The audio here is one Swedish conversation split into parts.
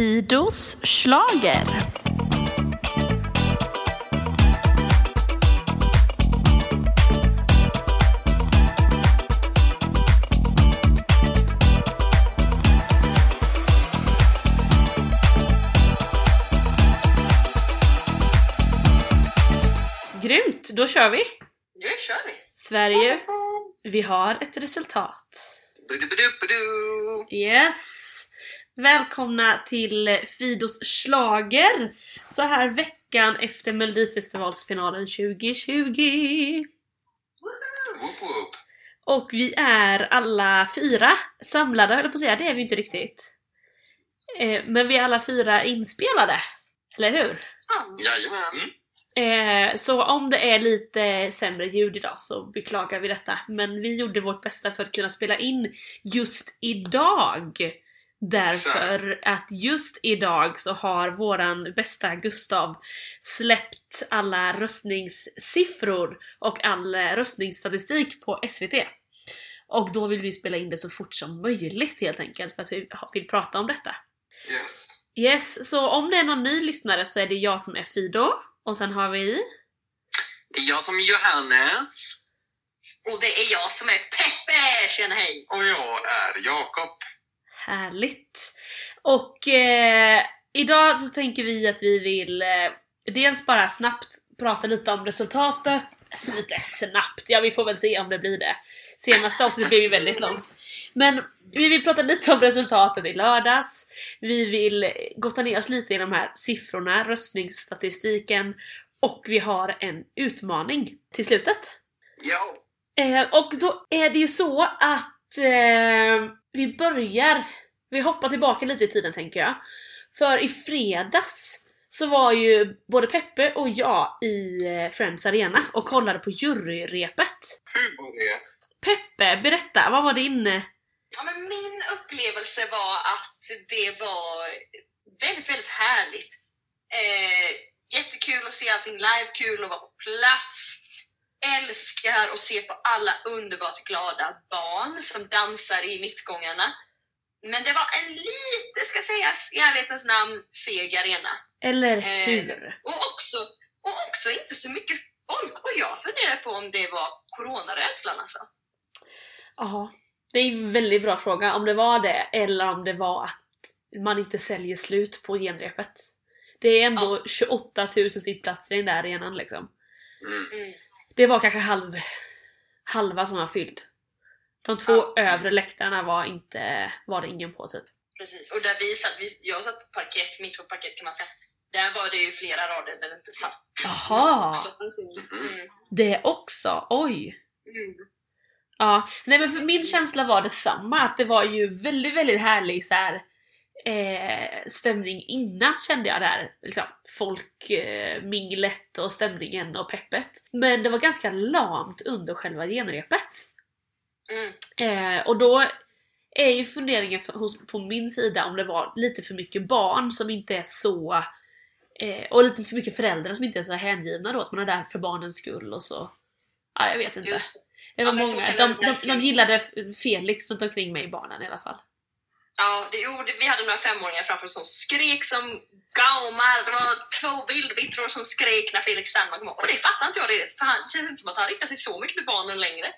Fidos schlager. Grymt, då kör vi! Nu kör vi! Sverige, vi har ett resultat. Yes! Välkomna till Fidos schlager Så här veckan efter Melodifestivalsfinalen 2020. Woop woop. Och vi är alla fyra samlade, höll på att säga. Det är vi inte riktigt. Eh, men vi är alla fyra inspelade. Eller hur? Ja, Jajamän. Eh, så om det är lite sämre ljud idag så beklagar vi detta. Men vi gjorde vårt bästa för att kunna spela in just idag. Därför att just idag så har våran bästa Gustav släppt alla röstningssiffror och all eh, röstningsstatistik på SVT. Och då vill vi spela in det så fort som möjligt helt enkelt för att vi vill prata om detta. Yes. Yes, så om det är någon ny lyssnare så är det jag som är Fido. Och sen har vi... Det är jag som är Johannes. Och det är jag som är Peppe! Tjena hej! Och jag är Jakob. Härligt! Och eh, idag så tänker vi att vi vill eh, dels bara snabbt prata lite om resultatet. Alltså lite snabbt, ja vi får väl se om det blir det. Senaste avsnittet blev ju väldigt långt. Men vi vill prata lite om resultaten i lördags. Vi vill gotta ner oss lite i de här siffrorna, röstningsstatistiken och vi har en utmaning till slutet. Ja. Eh, och då är det ju så att eh, vi börjar, vi hoppar tillbaka lite i tiden tänker jag. För i fredags så var ju både Peppe och jag i eh, Friends Arena och kollade på juryrepet. Hur var det? Peppe, berätta, vad var din... eh, Ja, men min upplevelse var att det var väldigt, väldigt härligt. Eh, jättekul att se allting live, kul att vara på plats. Älskar att se på alla underbart glada barn som dansar i mittgångarna. Men det var en lite, ska sägas, i ärlighetens namn, seg arena. Eller Eh, hur? Och också, och också inte så mycket folk. Och jag funderar på om det var coronarädslan alltså. Ja, det är en väldigt bra fråga om det var det eller om det var att man inte säljer slut på genrepet. Det är ändå 28 000 sittplatser i den där arenan liksom. Mm. Det var kanske halv, halva som var fylld. De två Ja. övre läktarna var inte, var det ingen på typ. Precis. Och där vi satt, vi, jag satt på parkett, mitt på parkett kan man säga. Där var det ju flera rader där det inte satt. Jaha! Också. Mm. Det också, oj! Mm. Ja, nej men för min känsla var detsamma, att det var ju väldigt, väldigt härlig så här, eh, stämning innan kände jag där. Liksom, folk, eh, och stämningen och peppet. Men det var ganska lamt under själva genrepet. Mm. Eh, och då är ju funderingen för, hos, på min sida om det var lite för mycket barn som inte är så... Eh, och lite för mycket föräldrar som inte är så hängivna då, att man är där för barnens skull och så. Ja, jag vet inte. Just det. Var Ja, många. De, de, de gillade Felix runt omkring mig, barnen i alla fall. Ja, det, jo, det, vi hade några femåringar framför oss som skrek som gaumar. Det var två vildvittror som skrek när Felix Sandman kom. Och det fattar inte jag riktigt, för han det känns inte som att han riktar sig så mycket till barnen längre.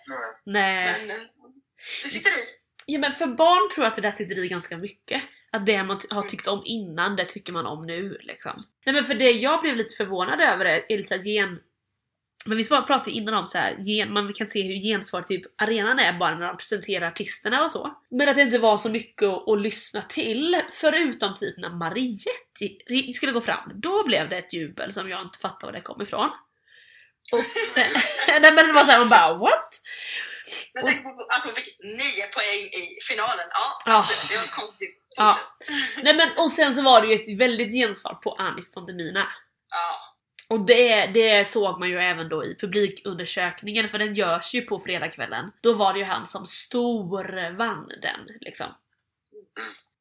Nej. Men eh, det sitter i. Ja men för barn tror jag att det där sitter i ganska mycket. Att det man har tyckt om innan, det tycker man om nu liksom. Nej men för det jag blev lite förvånad över är, är lite så gen... Men vi pratade innan om så här, man kan se hur gensvar till arenan är bara när de presenterar artisterna och så. Men att det inte var så mycket att, att lyssna till, förutom typ när Mariette skulle gå fram. Då blev det ett jubel som jag inte fattade var det kom ifrån. Och sen... Nej men det var såhär, man bara what? Men tänk på att hon fick nio poäng i finalen. Ja, absolut. Det var ett konstigt Ja. Nej men och sen så var det ju ett väldigt gensvar på Anis Don Demina. ja. Och det, det såg man ju även då i publikundersökningen, för den görs ju på fredagskvällen. Då var det ju han som storvann den liksom.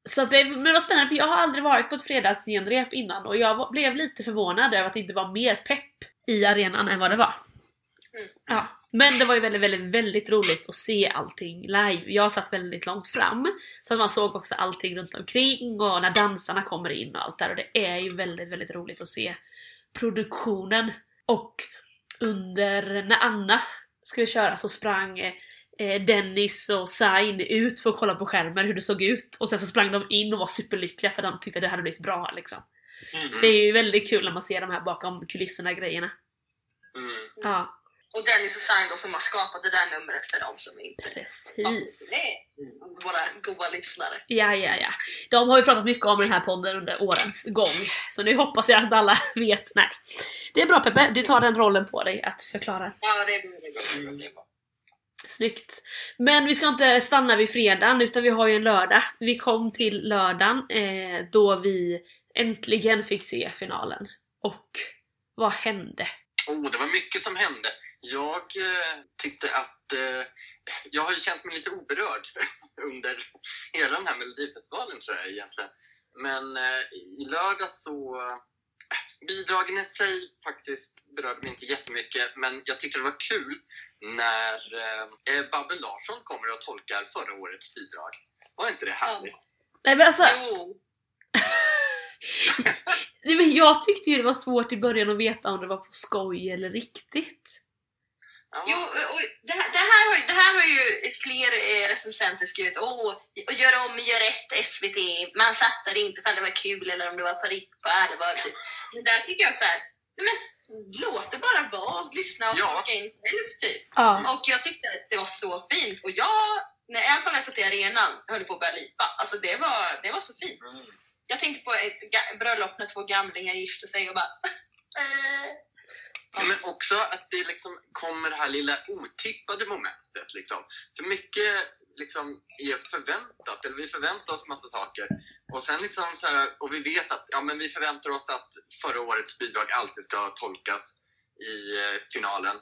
Så det men det var spännande för jag har aldrig varit på ett fredagsgenrep innan och jag blev lite förvånad över att det inte var mer pepp i arenan än vad det var. Mm. Ja. Men det var ju väldigt, väldigt, väldigt roligt att se allting live. Jag satt väldigt långt fram, så att man såg också allting runt omkring och när dansarna kommer in och allt där. Och det är ju väldigt, väldigt roligt att se produktionen. Och under, när Anna skulle köra så sprang eh, Dennis och Sain ut för att kolla på skärmen hur det såg ut. Och sen så sprang de in och var superlyckliga för de tyckte det hade blivit bra liksom. Mm. Det är ju väldigt kul när man ser de här bakom kulisserna grejerna. Mm. Ja, Och Dennis och Sign som har skapat det där numret för dem som inte precis. Nej, våra goa lyssnare. Ja, ja, ja. De har ju pratat mycket om den här podden under årens gång, så nu hoppas jag att alla vet. Nej. Det är bra Peppe, du tar den rollen på dig att förklara. Ja, det är bra. Det är bra, det är bra, det är bra. Snyggt. Men vi ska inte stanna vid fredagen, utan vi har ju en lördag. Vi kom till lördagen eh, då vi äntligen fick se finalen. Och vad hände? Oh, det var mycket som hände. Jag eh, tyckte att... Eh, jag har ju känt mig lite oberörd under hela den här Melodifestivalen tror jag egentligen. Men eh, i lördag så... Bidragen i sig faktiskt berörde mig inte jättemycket, men jag tyckte det var kul när eh, eh, Babben Larsson kommer och tolkar förra årets bidrag. Var inte det härligt? Nej men alltså, Jo, nej, men jag tyckte ju det var svårt i början att veta om det var på skoj eller riktigt. Ja. jo och det, här, det, här har, ju- det här har ju fler eh, recensenter skrivit. Åh, och gör om, gör rätt SVT. Man fattar inte om det var kul eller om det var på på allvar. Typ. Men där tycker jag så här, men låt det bara vara. Lyssna och Ja. tolka in själv typ. Ja. Och jag tyckte att det var så fint. Och jag, när, i alla fall när jag satt i arenan, höll på att börja lipa. Alltså det var, det var så fint. Mm. Jag tänkte på ett bröllop när två gamlingar gifte sig och bara... Ja, Men också att det liksom kommer det här lilla otippade momentet. Liksom. För mycket liksom är förväntat, eller vi förväntar oss massa saker. Och sen liksom så här, och vi vet att ja, men vi förväntar oss att förra årets bidrag alltid ska tolkas i eh, finalen.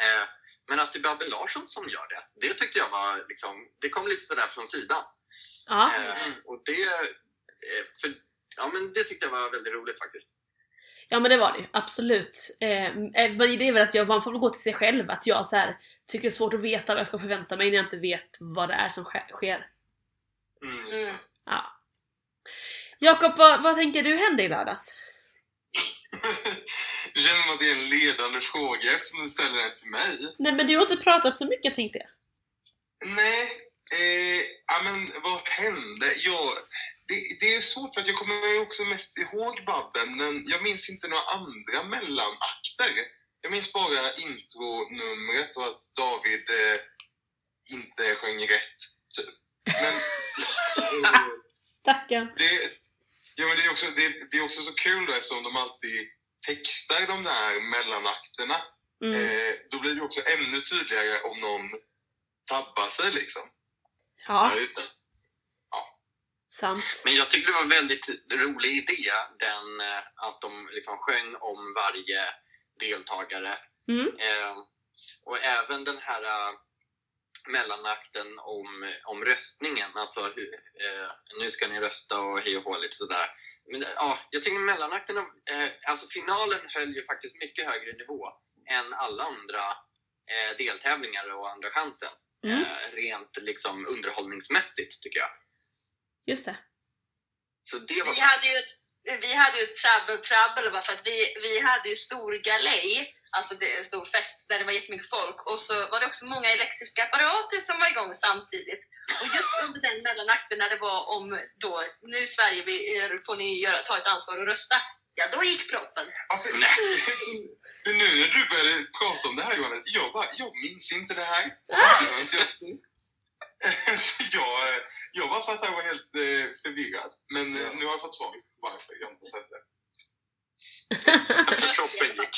Eh, men att det är Babben Larsson som gör det, det tyckte jag var liksom, det kom lite sådär från sidan. ja. Eh, och det, eh, för, ja, men det tyckte jag var väldigt roligt faktiskt. Ja men det var det ju, absolut. Eh, eh, men det är väl att jag, man får väl gå till sig själv, att jag så här, tycker det är svårt att veta vad jag ska förvänta mig när jag inte vet vad det är som ske- sker. Mm. Mm. Ja. Jakob, vad, vad tänker du hände i lördags? Det känns som att det är en ledande fråga eftersom du ställer den till mig. Nej men du har inte pratat så mycket tänkte jag. Nej, eh, ja, men vad hände? Ja, det, det är svårt för att jag kommer också mest ihåg Babben, men jag minns inte några andra mellanakter. Jag minns bara intronumret och att David eh, inte sjöng rätt, typ. Men Stackarn. det, ja, men det, är också, det, det är också så kul då eftersom de alltid textar de där mellanakterna. Mm. Eh, då blir det också ännu tydligare om någon tabbar sig liksom. Ja, det. Sant. Men jag tyckte det var en väldigt rolig idé, den eh, att de liksom sjöng om varje deltagare. Mm. Eh, och även den här eh, mellanakten om, om röstningen, alltså hur, eh, nu ska ni rösta och hej och hå lite sådär. Men eh, ja, jag tycker mellanakten, eh, alltså finalen höll ju faktiskt mycket högre nivå än alla andra deltävlingar och Andra chansen. Mm. Rent liksom underhållningsmässigt tycker jag. Just det. Så det var Vi hade ju ett, vi hade ju ett trouble trouble va, för att vi, vi hade ju stor galej, alltså det är en stor fest där det var jättemycket folk och så var det också många elektriska apparater som var igång samtidigt. Och just under den mellanakten när det var om då, nu Sverige vi, får ni göra, ta ett ansvar och rösta. Ja, då gick proppen. Ja, för, Nej. för nu när du började prata om det här Johannes, jag, bara, jag minns inte det här. Det var inte just nu. Så jag, jag bara satt här och var helt eh, förvirrad. Men eh, nu har jag fått svar varför jag inte sett det. Proppen gick.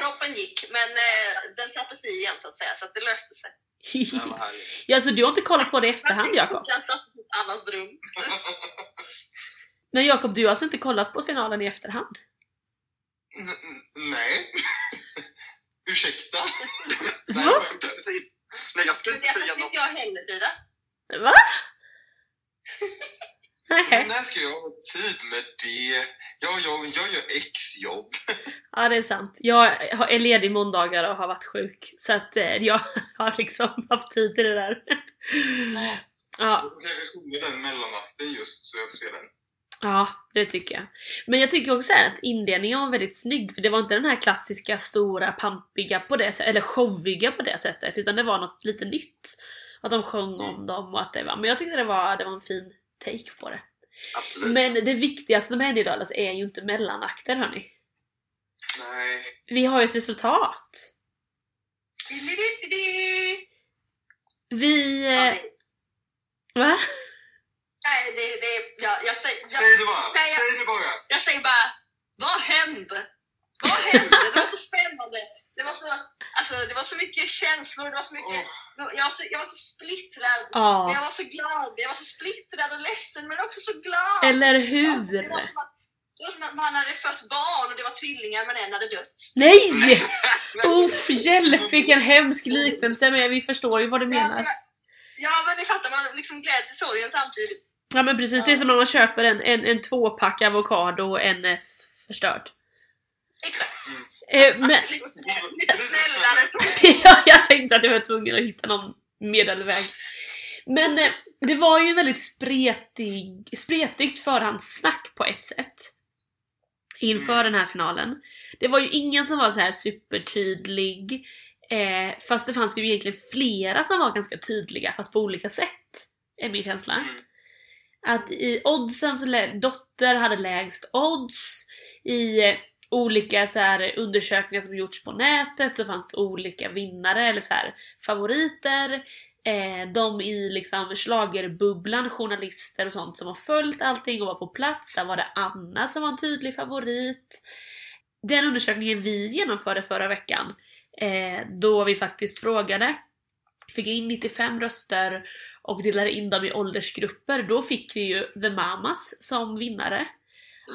Proppen gick, men eh, den sattes i igen så att säga, så att det löste sig. Ja, ja, så du har inte kollat på det i efterhand Jakob? Den sattes i ett annat rum. Men Jakob, du har alltså inte kollat på finalen i efterhand? N- nej. Ursäkta? Va? Nej, jag skulle inte det säga något. inte jag heller Frida. Va? Nej. När ska jag ha tid med det? Jag, jag, jag gör exjobb. Ja, det är sant. Jag har- är ledig måndagar och har varit sjuk. Så att eh, jag har liksom haft tid till det där. Ja, Jag kanske sjunger den mellanakten just så jag får se den. Ja, det tycker jag. Men jag tycker också att inledningen var väldigt snygg, för det var inte den här klassiska stora pampiga på det sättet, eller showiga på det sättet, utan det var något lite nytt. Att de sjöng om dem och att det var, men jag tyckte det var, det var en fin take på det. Absolut. Men det viktigaste som hände i lördags är ju inte mellanakten hörni. Nej. Vi har ju ett resultat. Vi... Ja, Eh, va? Nej, det, det, jag, jag, säger, jag, Säg det bara! Nej, jag- Säg det bara! jag säger bara, vad hände? Vad hände? Det var så spännande. Det var så, alltså, det var så mycket känslor, det var så mycket... Jag, var så, jag var så splittrad. Ja. Jag var så glad, jag var så splittrad och ledsen men också så glad. Eller Det hur? var, som att, det var som att man hade fött barn och det var tvillingar men en hade dött. Nej! Uff, hjälp vilken hemsk liknelse, men vi förstår ju vad du Ja, det menar. var- ja men ni fattar, man liksom gläds i sorgen samtidigt. Ja men precis, det är som när man köper en, en, en tvåpack avokado och en är förstörd. Exakt. Eh, men, Lite, snällare ton. ja, jag tänkte att jag var tvungen att hitta någon medelväg. Men eh, det var ju en väldigt spretig, spretigt förhandssnack på ett sätt. Inför den här finalen. Det var ju ingen som var så här supertydlig. Eh, fast det fanns ju egentligen flera som var ganska tydliga fast på olika sätt. Är min känsla. Mm. Att i oddsen så Dotter hade lägst odds. I eh, olika så här, undersökningar som gjorts på nätet så fanns det olika vinnare eller så här, favoriter. Eh, de i liksom schlagerbubblan, journalister och sånt som har följt allting och var på plats. Där var det Anna som var en tydlig favorit. Den undersökningen vi genomförde förra veckan, eh, då vi faktiskt frågade, fick in 95 röster och delade in dem i åldersgrupper, då fick vi ju The Mamas som vinnare.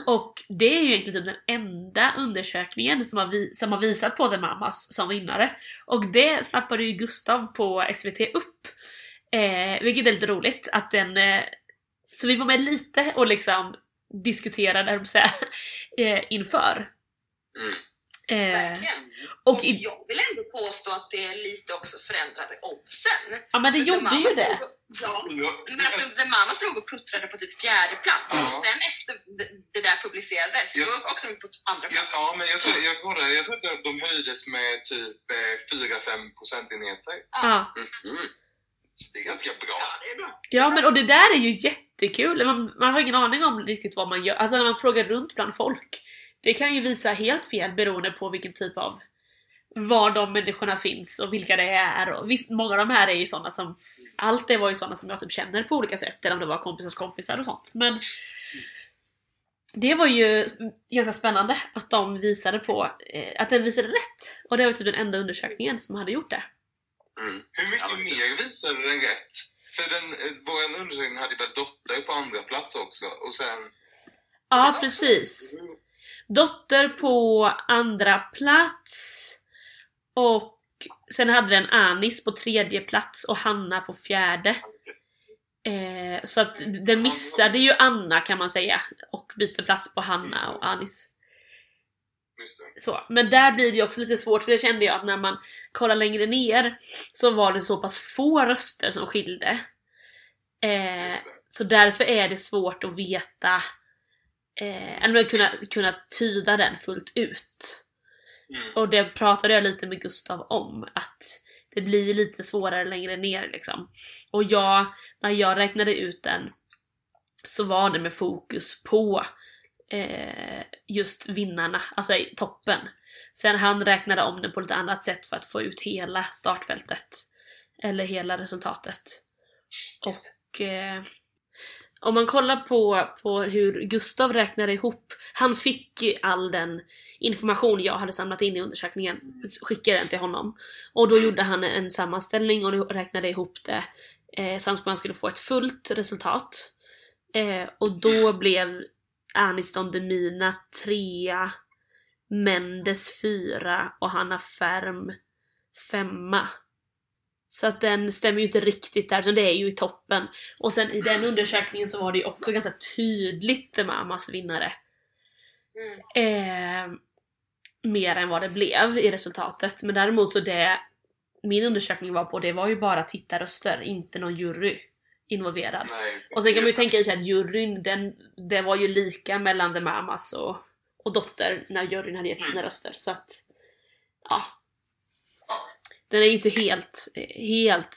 Och det är ju egentligen typ den enda undersökningen som har, vi- som har visat på The Mamas som vinnare. Och det snappade ju Gustav på SVT upp. Eh, vilket är lite roligt att den... Eh, så vi var med lite och liksom diskuterade, säga, eh, inför. Mm. Eh, Verkligen. och Och i, jag vill ändå påstå att det lite också förändrade oddsen. ja men det För gjorde ju det. låg- Ja, Ja, men alltså, The Mamas låg och puttrade på typ fjärde plats Ja. och sen efter det, där publicerades, Ja. då också på andra Ja, plats. ja, men jag tror, jag, kollade, jag tror att de höjdes med typ eh, 4-5 procentenheter. Ja. Mhm. Så det är ganska bra. Ja, det är bra. Ja men och det där är ju jättekul, man, man har ingen aning om riktigt vad man gör, alltså när man frågar runt bland folk. Det kan ju visa helt fel beroende på vilken typ av var de människorna finns och vilka det är. Och visst, många av de här är ju sådana som, allt det var ju sådana som jag typ känner på olika sätt, eller om det var kompisars kompisar och sånt. Men det var ju ganska spännande att de visade på, eh, att den visade rätt. Och det var typ den enda undersökningen som hade gjort det. Mm. Hur mycket mer visade den rätt? För den, eh, vår undersökning hade väl Dotter på andra plats också och sen... Ja, precis. Dotter på andra plats och sen hade den Anis på tredje plats och Hanna på fjärde. Eh, så att den missade ju Anna kan man säga och bytte plats på Hanna och Anis. Så. Men där blir det också lite svårt för det kände jag att när man kollar längre ner så var det så pass få röster som skilde. Eh, så därför är det svårt att veta, eh, eller kunna, kunna tyda den fullt ut. Mm. Och det pratade jag lite med Gustav om, att det blir lite svårare längre ner liksom. Och jag, när jag räknade ut den så var det med fokus på eh, just vinnarna, alltså toppen. Sen han räknade om den på lite annat sätt för att få ut hela startfältet. Eller hela resultatet. Och eh, om man kollar på, på hur Gustav räknade ihop, han fick all den information jag hade samlat in i undersökningen, skickade den till honom. Och då gjorde han en sammanställning och räknade ihop det eh, så att man skulle få ett fullt resultat. Eh, och då blev Aniston Demina trea, Mendes fyra och Hanna Färm femma. Så att den stämmer ju inte riktigt där, utan det är ju i toppen. Och sen i den undersökningen så var det ju också ganska tydligt The Mamas vinnare. Mm. Eh, mer än vad det blev i resultatet. Men däremot så det min undersökning var på, det var ju bara tittarröster, inte någon jury involverad. Nej, Och sen kan man ju tänka sig att juryn, den, det var ju lika mellan The Mamas och, och Dotter när juryn hade gett sina röster. Så att, ja. Den är ju inte helt, helt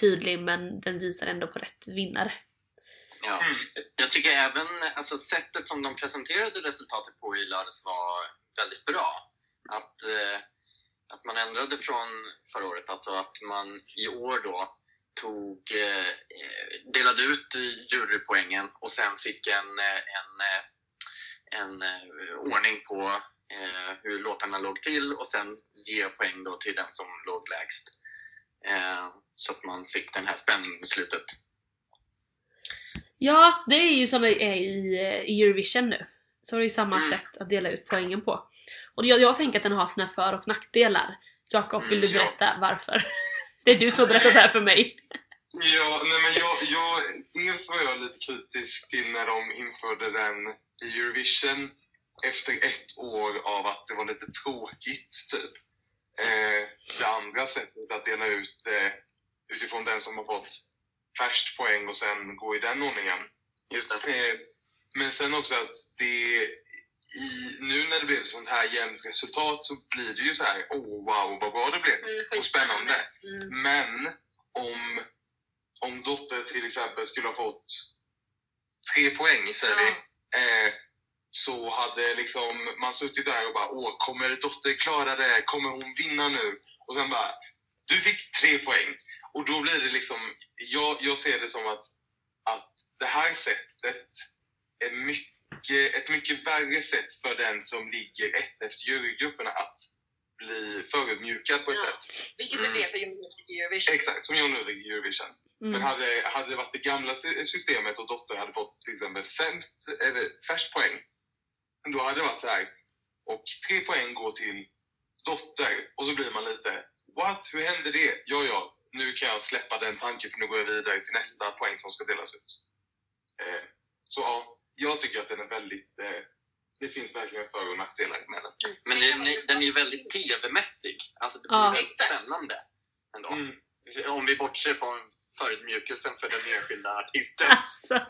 tydlig men den visar ändå på rätt vinnare. Ja. Mm. Jag tycker även alltså, sättet som de presenterade resultatet på i lördags var väldigt bra. Att, eh, att man ändrade från förra året, alltså att man i år då tog, eh, delade ut jurypoängen och sen fick en, eh, en, en ordning på eh, hur låtarna låg till och sen ge poäng då till den som låg lägst. Eh, så att man fick den här spänningen i slutet. Ja, det är ju som det är i, eh, i Eurovision nu. Så är det ju samma Mm. sätt att dela ut poängen på. Och jag, jag tänker att den har sina för och nackdelar. Jakob, vill du Mm, ja. berätta varför? Det är du som berättat det här för mig. Ja, nej men jag, jag, dels var jag lite kritisk till när de införde den i Eurovision efter ett år av att det var lite tråkigt, typ. Eh, det andra sättet att dela ut eh, utifrån den som har fått färst poäng och sen gå i den ordningen. Just det. Eh, men sen också att det i, nu när det blev sånt här jämnt resultat så blir det ju så här, oh wow vad bra det blev. Mm, Och spännande. Mm. Men om, om Dotter till exempel skulle ha fått tre poäng, säger vi, eh, så hade liksom man suttit där och bara åh, kommer Dotter klara det? Kommer hon vinna nu? Och sen bara, du fick tre poäng. Och då blir det liksom, jag, jag ser det som att, att det här sättet är mycket, ett mycket värre sätt för den som ligger ett efter jurygrupperna att bli förödmjukad på ett Ja. sätt. Vilket Mm. det blev för Jon Ludvig i Eurovision. Exakt, som John Ludvig i Eurovision. Mm. Men hade, hade det varit det gamla sy- systemet och Dotter hade fått till exempel sämst, eller färst poäng, då hade det varit så här. Och tre poäng går till Dotter och så blir man lite What? Hur hände det? Ja, ja, nu kan jag släppa den tanken för nu går jag vidare till nästa poäng som ska delas ut. Eh, så ja, jag tycker att den är väldigt... Eh, det finns verkligen för och nackdelar med den. Men Det den, den är ju väldigt tv-mässig. Alltså det blir Ja. väldigt spännande ändå. Mm. Om vi bortser från förödmjukelsen för den enskilda artisten. Alltså.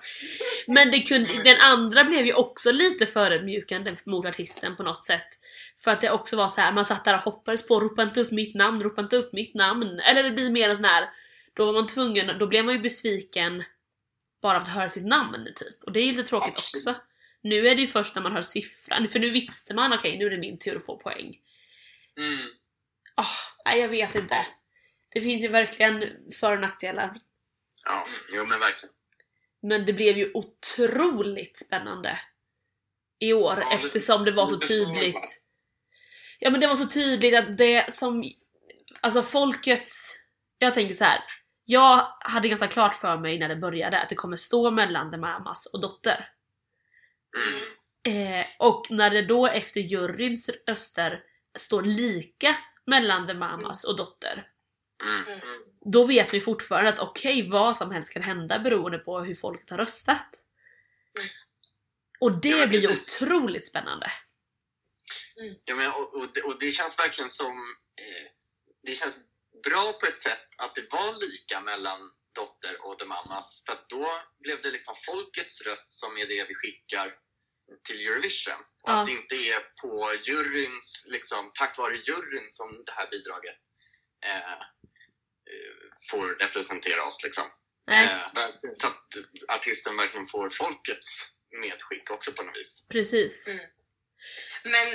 Men det kunde, den andra blev ju också lite förödmjukande mot artisten på något sätt. För att det också var så här, man satt där och hoppades på ropa inte upp mitt namn, ropa inte upp mitt namn. Eller det blir mer en sån här, då var man tvungen, då blev man ju besviken bara av att höra sitt namn typ. Och det är ju lite tråkigt Absolut. också. Nu är det ju först när man hör siffran, för nu visste man okej nu är det min tur att få poäng. Mm. Ah, nej jag vet inte. Det finns ju verkligen för och nackdelar. Ja, jo men verkligen. Men det blev ju otroligt spännande i år Ja, det- eftersom det var så tydligt. Ja men det var så tydligt att det som, alltså folket, jag tänker så här. Jag hade ganska klart för mig när det började att det kommer stå mellan The Mamas och Dotter. Mm. Eh, och när det då efter juryns röster står lika mellan The Mamas och Dotter. Mm. Mm. Då vet vi fortfarande att okej, vad som helst kan hända beroende på hur folket har röstat. Mm. Och det Ja, blir ju precis. otroligt spännande. Ja, men, och, och, det, och det känns verkligen som... Eh, det känns bra på ett sätt att det var lika mellan Dotter och The Mamas. För att då blev det liksom folkets röst som är det vi skickar till Eurovision. Och Ja. att det inte är på juryns, liksom, tack vare juryn som det här bidraget eh, får representera oss. Liksom. Eh, så att artisten verkligen får folkets medskick också på något vis. precis. Mm. Men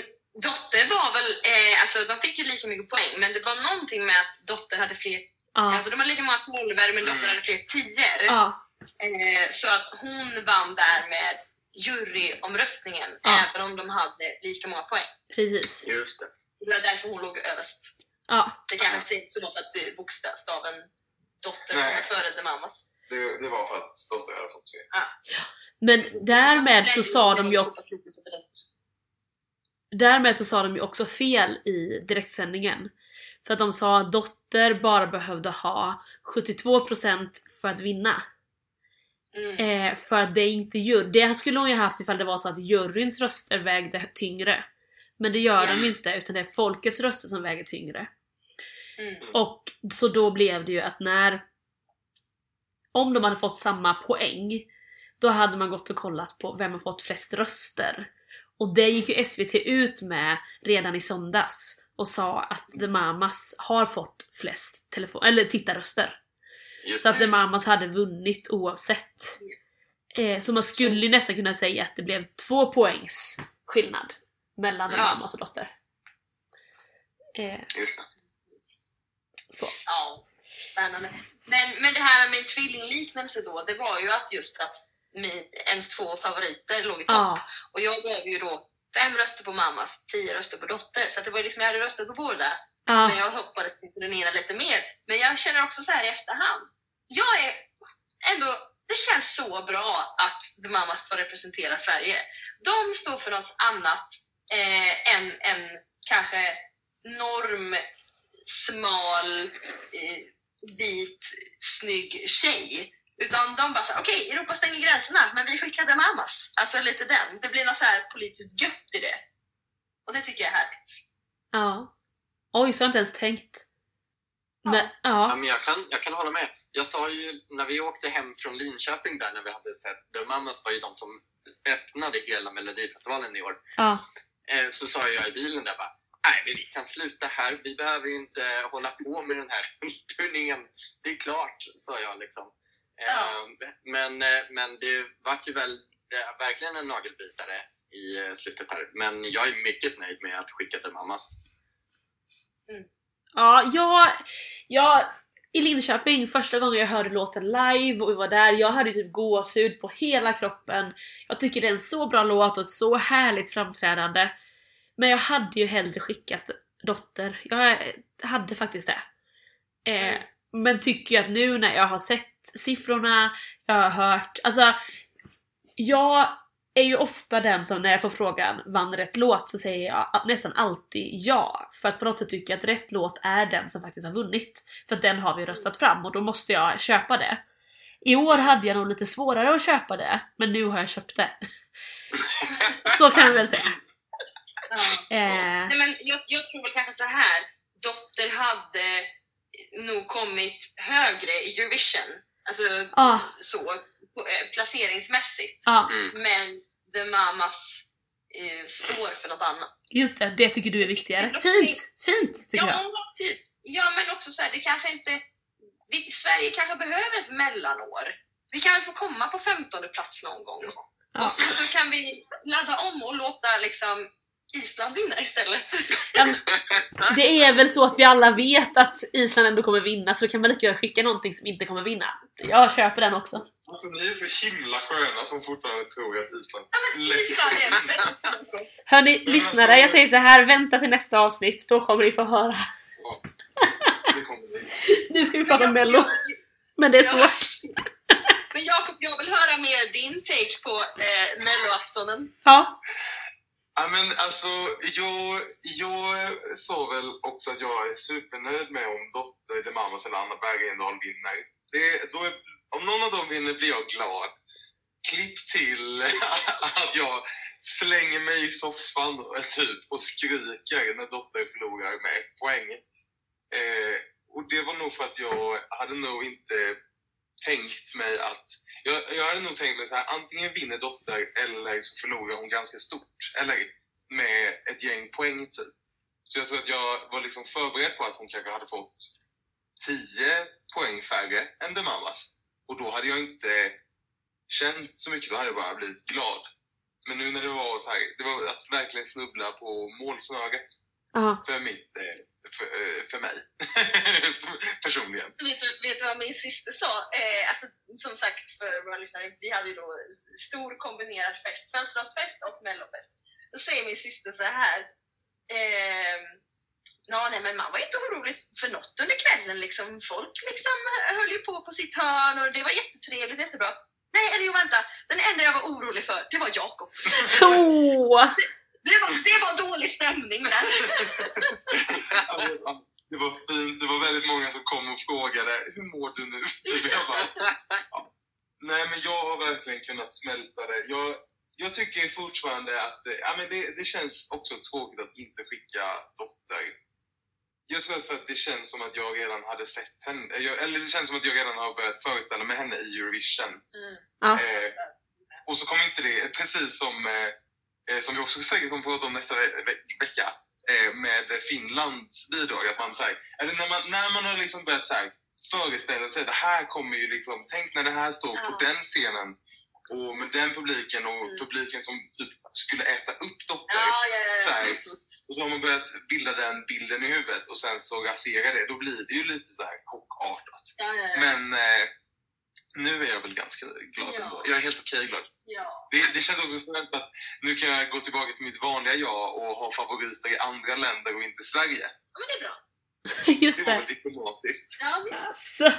Dotter var väl, eh, alltså de fick ju lika mycket poäng, men det var någonting med att Dotter hade fler, Ja. alltså de hade lika många tolvor men Dotter Mm. hade fler tior. ja. Eh, så att hon vann där med juryomröstningen, Ja. även om de hade lika många poäng. Precis. Just det. Det var därför hon låg överst. Ja. Det kanske inte så var för att bokstavstaven Dotter kommer före The Mamas. Det, det var för att Dotter hade fått tre. Men därmed så sa de ju Därmed så sa de ju också fel i direktsändningen. För att de sa att Dotter bara behövde ha 72% för att vinna. Mm. Eh, för att det inte jur- Det skulle hon ju haft ifall det var så att juryns röster vägde tyngre. Men det gör de Mm. inte utan det är folkets röster som väger tyngre. Mm. Och så då blev det ju att när... Om de hade fått samma poäng, då hade man gått och kollat på vem har fått flest röster. Och det gick ju SVT ut med redan i söndags och sa att The Mamas har fått flest telefon- eller tittarröster. Just Så att. The Mamas hade vunnit oavsett. Eh, så man skulle ju nästan kunna säga att det blev två poängs skillnad mellan The. Mamas och Dotter. Eh. Så. Ja, spännande. Men, men det här med tvillingliknelse då, det var ju att just att min, ens två favoriter låg i topp. Ja. Och jag gav ju då fem röster på mammas, tio röster på dotter. Så det var liksom, jag hade röstat på båda. Ja. Men jag hoppades på den ena lite mer. Men jag känner också så här i efterhand. Jag är ändå, det känns så bra att The Mamas får representera Sverige. De står för något annat eh, än en kanske norm, smal, eh, vit, snygg tjej. Utan de bara såhär, okej, Europa stänger gränserna, men vi skickar The Mamas. Alltså lite den. Det blir något så här politiskt gött i det. Och det tycker jag är härligt. Ja. Oj, så har jag inte ens tänkt. Men, Ja, ja. men jag, kan, jag kan hålla med. Jag sa ju när vi åkte hem från Linköping där när vi hade sett The Mamas var ju de som öppnade hela Melodifestivalen i år. ja. Eh, så sa jag i bilen där bara Nej, vi kan sluta här. Vi behöver inte hålla på med den här turningen. Det är klart, sa jag liksom. Ja. men, eh, men det vart ju väl verkligen en nagelbitare i eh, slutet här. Men jag är mycket nöjd med att skicka till mammas. Ja, jag, jag... I Linköping, första gången jag hörde låten live och vi var där, jag hade ju typ gåshud på hela kroppen. Jag tycker det är en så bra låt och ett så härligt framträdande. Men jag hade ju hellre skickat Dotter. Jag hade faktiskt det. Eh, Mm. Men tycker jag att nu när jag har sett siffrorna, jag har hört, alltså jag är ju ofta den som när jag får frågan vann rätt låt så säger jag nästan alltid ja. För att på något sätt tycker jag att rätt låt är den som faktiskt har vunnit. För att den har vi röstat fram och då måste jag köpa det. I år hade jag nog lite svårare att köpa det, men nu har jag köpt det. så kan vi väl säga. Eh, Nej, men jag, jag tror väl kanske så här. Dotter hade nog kommit högre i Eurovision. Alltså ah, så, eh, placeringsmässigt. ah. Men The Mamas eh, står för något annat. just det, det tycker du är viktigare. Är Fint! Fint tycker jag. Ja, typ. Ja, men också så här, det kanske inte... Vi, Sverige kanske behöver ett mellanår. Vi kan få komma på 15 plats någon gång. Ja. Och sen så kan vi ladda om och låta liksom Island vinna istället. Ja, Det är väl så att vi alla vet att Island ändå kommer vinna så vi kan väl lika gärna skicka någonting som inte kommer vinna. Jag köper den också. Alltså ni är så himla sköna som fortfarande tror att Island Ja, men Island är Hörni, Men lyssnare, alltså- jag säger så här, vänta till nästa avsnitt, då kommer ni få höra. Ja, det kommer bli. Nu ska vi prata om mello, men det är svårt. Men Jakob, jag vill höra mer din take på eh, melloaftonen. Ja, Ja, men alltså, jag, jag sa väl också att jag är supernöjd med om Dotter, De Mamas eller Anna Bergendahl vinner. Det, då är, om någon av dem vinner blir jag glad. Klipp till att jag slänger mig i soffan typ, och skriker när Dotter förlorar med ett poäng. Eh, och det var nog för att jag hade nog inte tänkt mig att... Jag, jag hade nog tänkt mig så här, antingen vinner Dotter eller så förlorar hon ganska stort. Eller med ett gäng poäng typ. Så jag tror att jag var liksom förberedd på att hon kanske hade fått 10 poäng färre än The Mamas. Och då hade jag inte känt så mycket, då hade jag bara blivit glad. Men nu när det var så här, det var att verkligen snubbla på målsnöret ja. för mitt, eh, för, eh, för mig. Personligen. Vet du, vet du vad min syster sa? Eh, alltså, som sagt för våra lyssnare, vi hade ju då stor kombinerad fest, födelsedagsfest och mellofest. Då säger min syster så här. Eh, Ja, nej, men man var inte orolig för något under kvällen. Liksom. Folk liksom höll ju på på sitt hörn och det var jättetrevligt, jättebra. Nej, eller jo, vänta. Den enda jag var orolig för, det var Jakob. Åh! Det var, det var dålig stämning där. Det var fint. Det var väldigt många som kom och frågade hur mår du nu? Jag bara, ja. Nej, men jag har verkligen kunnat smälta det. Jag, jag tycker fortfarande att eh, ja, men det, det känns också tråkigt att inte skicka Dotter. Jag tror att för att det känns som att jag redan hade sett henne, jag, eller det känns som att jag redan har börjat föreställa mig henne i Eurovision. Mm. Ja. Eh, och så kommer inte det, precis som, eh, eh, som vi också säkert kommer prata om nästa ve- ve- vecka, eh, med Finlands bidrag, att man så här, eller när man, när man har liksom börjat så här, föreställa sig, det här kommer ju liksom, tänk när det här står på Ja. den scenen och med den publiken och Mm. publiken som typ skulle äta upp Dotter. Ja, ja, Så här, och så har man börjat bilda den bilden i huvudet och sen så rasera det. Då blir det ju lite så här chockartat. Men eh, nu är jag väl ganska glad Ja. ändå. Jag är helt okej glad. ja. Det, det känns också skönt att nu kan jag gå tillbaka till mitt vanliga jag och ha favoriter i andra länder och inte Sverige. Ja, men det är bra. Just Det var det. väl diplomatiskt. Ja, visst. Alltså,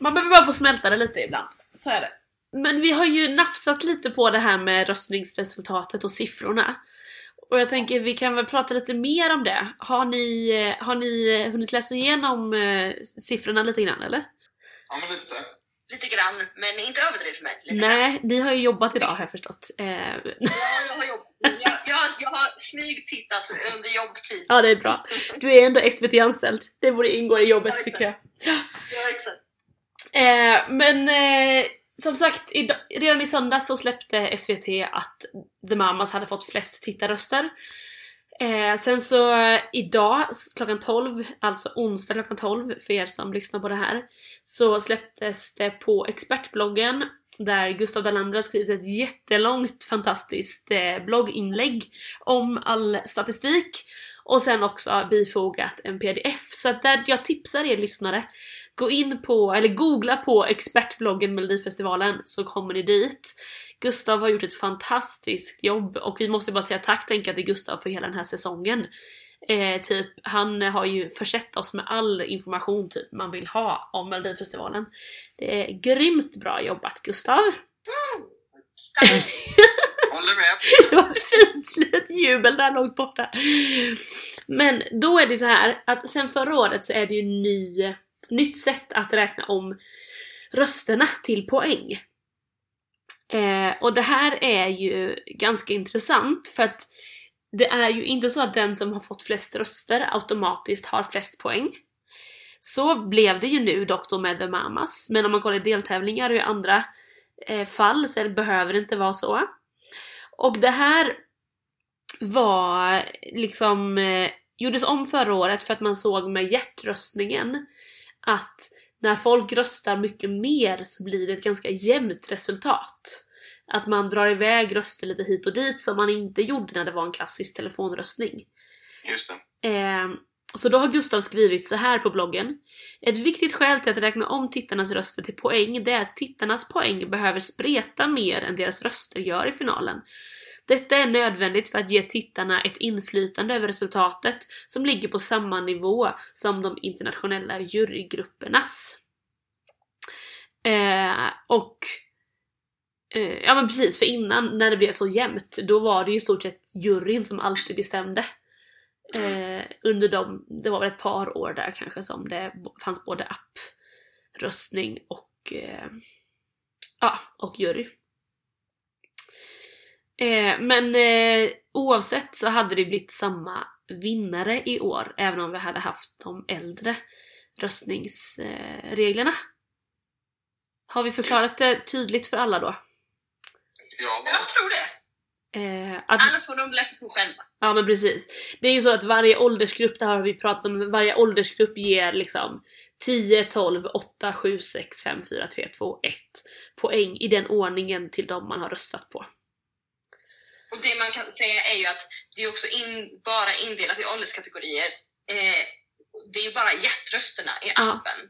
man behöver bara få smälta det lite ibland. Så är det. Men vi har ju nafsat lite på det här med röstningsresultatet och siffrorna. Och jag tänker vi kan väl prata lite mer om det. Har ni, eh, har ni hunnit läsa igenom eh, siffrorna lite grann eller? Ja, men lite. Lite grann, men inte överdrivet mig. Lite grann. Nej, ni har ju jobbat idag har jag förstått. Eh, Ja, jag har jobbat. Jag, jag, jag har smygtittat under jobbtid. ja, det är bra. Du är ändå SVT-anställd. Det borde ingå i jobbet Ja, tycker jag. Ja, exakt. Eh, men eh, som sagt, redan i söndags så släppte SVT att The Mamas hade fått flest tittarröster. Eh, sen så eh, idag klockan 12, alltså onsdag klockan 12 för er som lyssnar på det här, så släpptes det på expertbloggen där Gustav Dalander har skrivit ett jättelångt fantastiskt eh, blogginlägg om all statistik och sen också bifogat en pdf. Så att där jag tipsar er lyssnare Gå in på, eller googla på expertbloggen Melodifestivalen så kommer ni dit. Gustav har gjort ett fantastiskt jobb och vi måste bara säga tack tänka till Gustav för hela den här säsongen. Eh, typ, han har ju försett oss med all information typ man vill ha om Melodifestivalen. Det är grymt bra jobbat Gustav! Tack. Håller med. Det var ett fint litet jubel där långt borta. Men då är det så här att sen förra året så är det ju ny, nytt sätt att räkna om rösterna till poäng. Eh, och det här är ju ganska intressant för att det är ju inte så att den som har fått flest röster automatiskt har flest poäng. Så blev det ju nu dock då med The Mamas, men om man kollar i deltävlingar och i andra eh, fall så behöver det inte vara så. Och det här var liksom eh, gjordes om förra året för att man såg med hjärtröstningen att när folk röstar mycket mer så blir det ett ganska jämnt resultat. Att man drar iväg röster lite hit och dit som man inte gjorde när det var en klassisk telefonröstning. Just det. Eh, så då har Gustav skrivit så här på bloggen. Ett viktigt skäl till att räkna om tittarnas röster till poäng det är att tittarnas poäng behöver spreta mer än deras röster gör i finalen. Detta är nödvändigt för att ge tittarna ett inflytande över resultatet som ligger på samma nivå som de internationella jurygruppernas. Eh, och eh, Ja men precis, för innan när det blev så jämnt då var det ju i stort sett juryn som alltid bestämde. Eh, under de, det var väl ett par år där kanske som det fanns både appröstning och, eh, ja, och jury. Eh, men eh, oavsett så hade det blivit samma vinnare i år, även om vi hade haft de äldre röstningsreglerna. Har vi förklarat det tydligt för alla då? Ja, Jag tror det. Eh, att Annars får de lägga på själva. Ja men precis. Det är ju så att varje åldersgrupp, det här har vi pratat om, varje åldersgrupp ger liksom 10, 12, 8, 7, 6, 5, 4, 3, 2, 1 poäng i den ordningen till de man har röstat på. Och det man kan säga är ju att det är också in, bara indelat i ålderskategorier. Eh, det är ju bara hjärtrösterna i appen.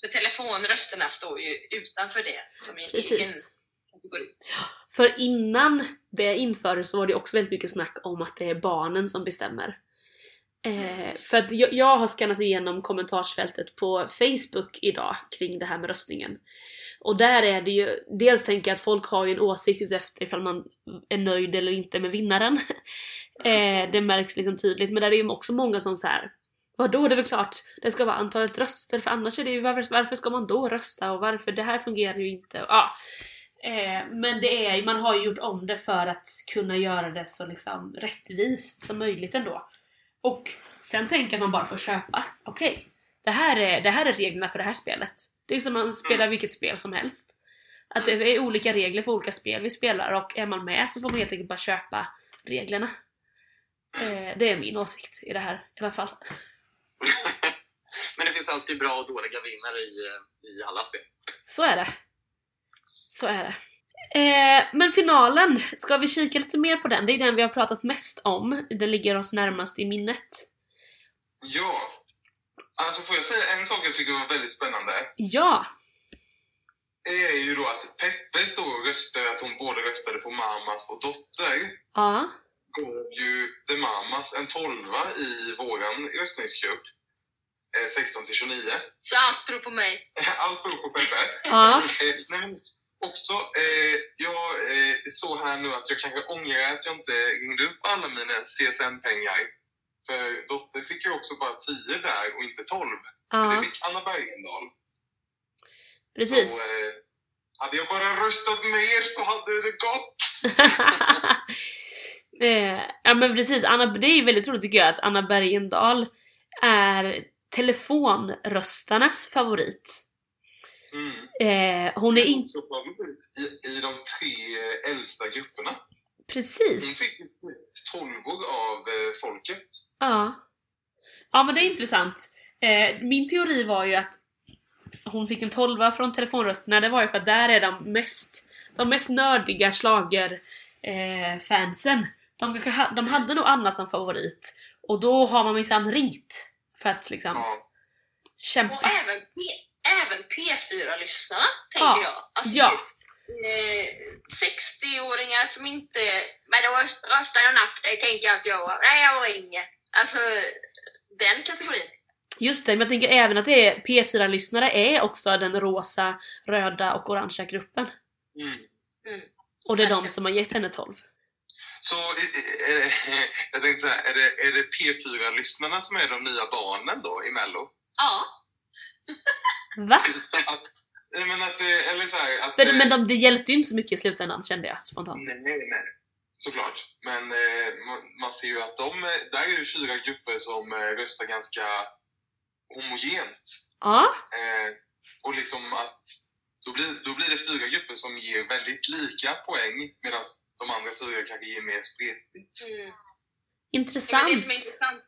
För telefonrösterna står ju utanför det som är en Precis. kategori. För innan det infördes så var det också väldigt mycket snack om att det är barnen som bestämmer. Eh, för att jag, jag har skannat igenom kommentarsfältet på Facebook idag kring det här med röstningen. Och där är det ju, dels tänker jag att folk har ju en åsikt utefter ifall man är nöjd eller inte med vinnaren. eh, det märks liksom tydligt, men där är ju också många som så här Vadå? Det är väl klart det ska vara antalet röster för annars är det ju varför, varför ska man då rösta och varför det här fungerar ju inte. Ja. Eh, men det är, man har ju gjort om det för att kunna göra det så liksom rättvist som möjligt ändå. Och sen tänker man bara få köpa. Okej, det, här är, det här är reglerna för det här spelet. Det är som man spelar vilket spel som helst. Att det är olika regler för olika spel vi spelar och är man med så får man helt enkelt bara köpa reglerna. Eh, det är min åsikt i det här i alla fall. Men det finns alltid bra och dåliga vinnare i, eh, i alla spel. Så är det. Så är det. Eh, men finalen, ska vi kika lite mer på den? Det är den vi har pratat mest om. Den ligger oss närmast i minnet. Ja. Alltså får jag säga en sak jag tycker var väldigt spännande? Ja! Det är ju då att Peppe står och röstar att hon både röstade på Mamas och Dotter. Ja. gav ju The Mamas en tolva i våran röstningsgrupp. Eh, 16 till 29. Så allt beror på mig. Allt beror på Peppe. Ja. Eh, nej, också, eh, jag eh, såg här nu att jag kanske ångrar att jag inte ringde upp alla mina CSN-pengar. För Dotter fick ju också bara 10 där och inte 12. För det Ja, fick Anna Bergendahl. precis. Så, eh, hade jag bara röstat mer så hade det gått. eh, ja men precis, Anna, det är ju väldigt roligt tycker jag att Anna Bergendahl är telefonröstarnas favorit. Mm. Eh, hon är inte... också favorit i, i de tre äldsta grupperna. Hon Precis! fick ju tolvor av eh, folket. Ja. Ja men det är intressant. Eh, min teori var ju att hon fick en tolva från telefonrösterna, det var ju för att där är de mest, de mest nördiga slager eh, fansen. De, kanske ha, de hade nog Anna som favorit. Och då har man minsann ringt för att liksom Ja. Och kämpa. även, P, även P4-lyssnarna, tänker Ja, jag. Alltså, ja. eh, 60-åringar som inte... Men då röstar jag napp, det tänker jag inte göra. Nej, jag ringer. Alltså, den kategorin. Just det, men jag tänker även att det är P4-lyssnare är också den rosa, röda och orangea gruppen. Mm. Och det är de som har gett henne 12. Så eh, är det, jag tänkte så här, är det, är det P4-lyssnarna som är de nya barnen då i Mello? Ja. Va? Nej, men att, det- eller så här, att, För, eh, men de, det hjälpte ju inte så mycket i slutändan kände jag spontant. Nej, nej, såklart. Men eh, man, ser ju att de, eh, där är ju fyra grupper som eh, röstar ganska homogent. Ja, Eh, och liksom att då blir, då blir det fyra grupper som ger väldigt lika poäng medan de andra fyra kanske ger mer spretigt. Mm. Ja, men intressant. det som är intressant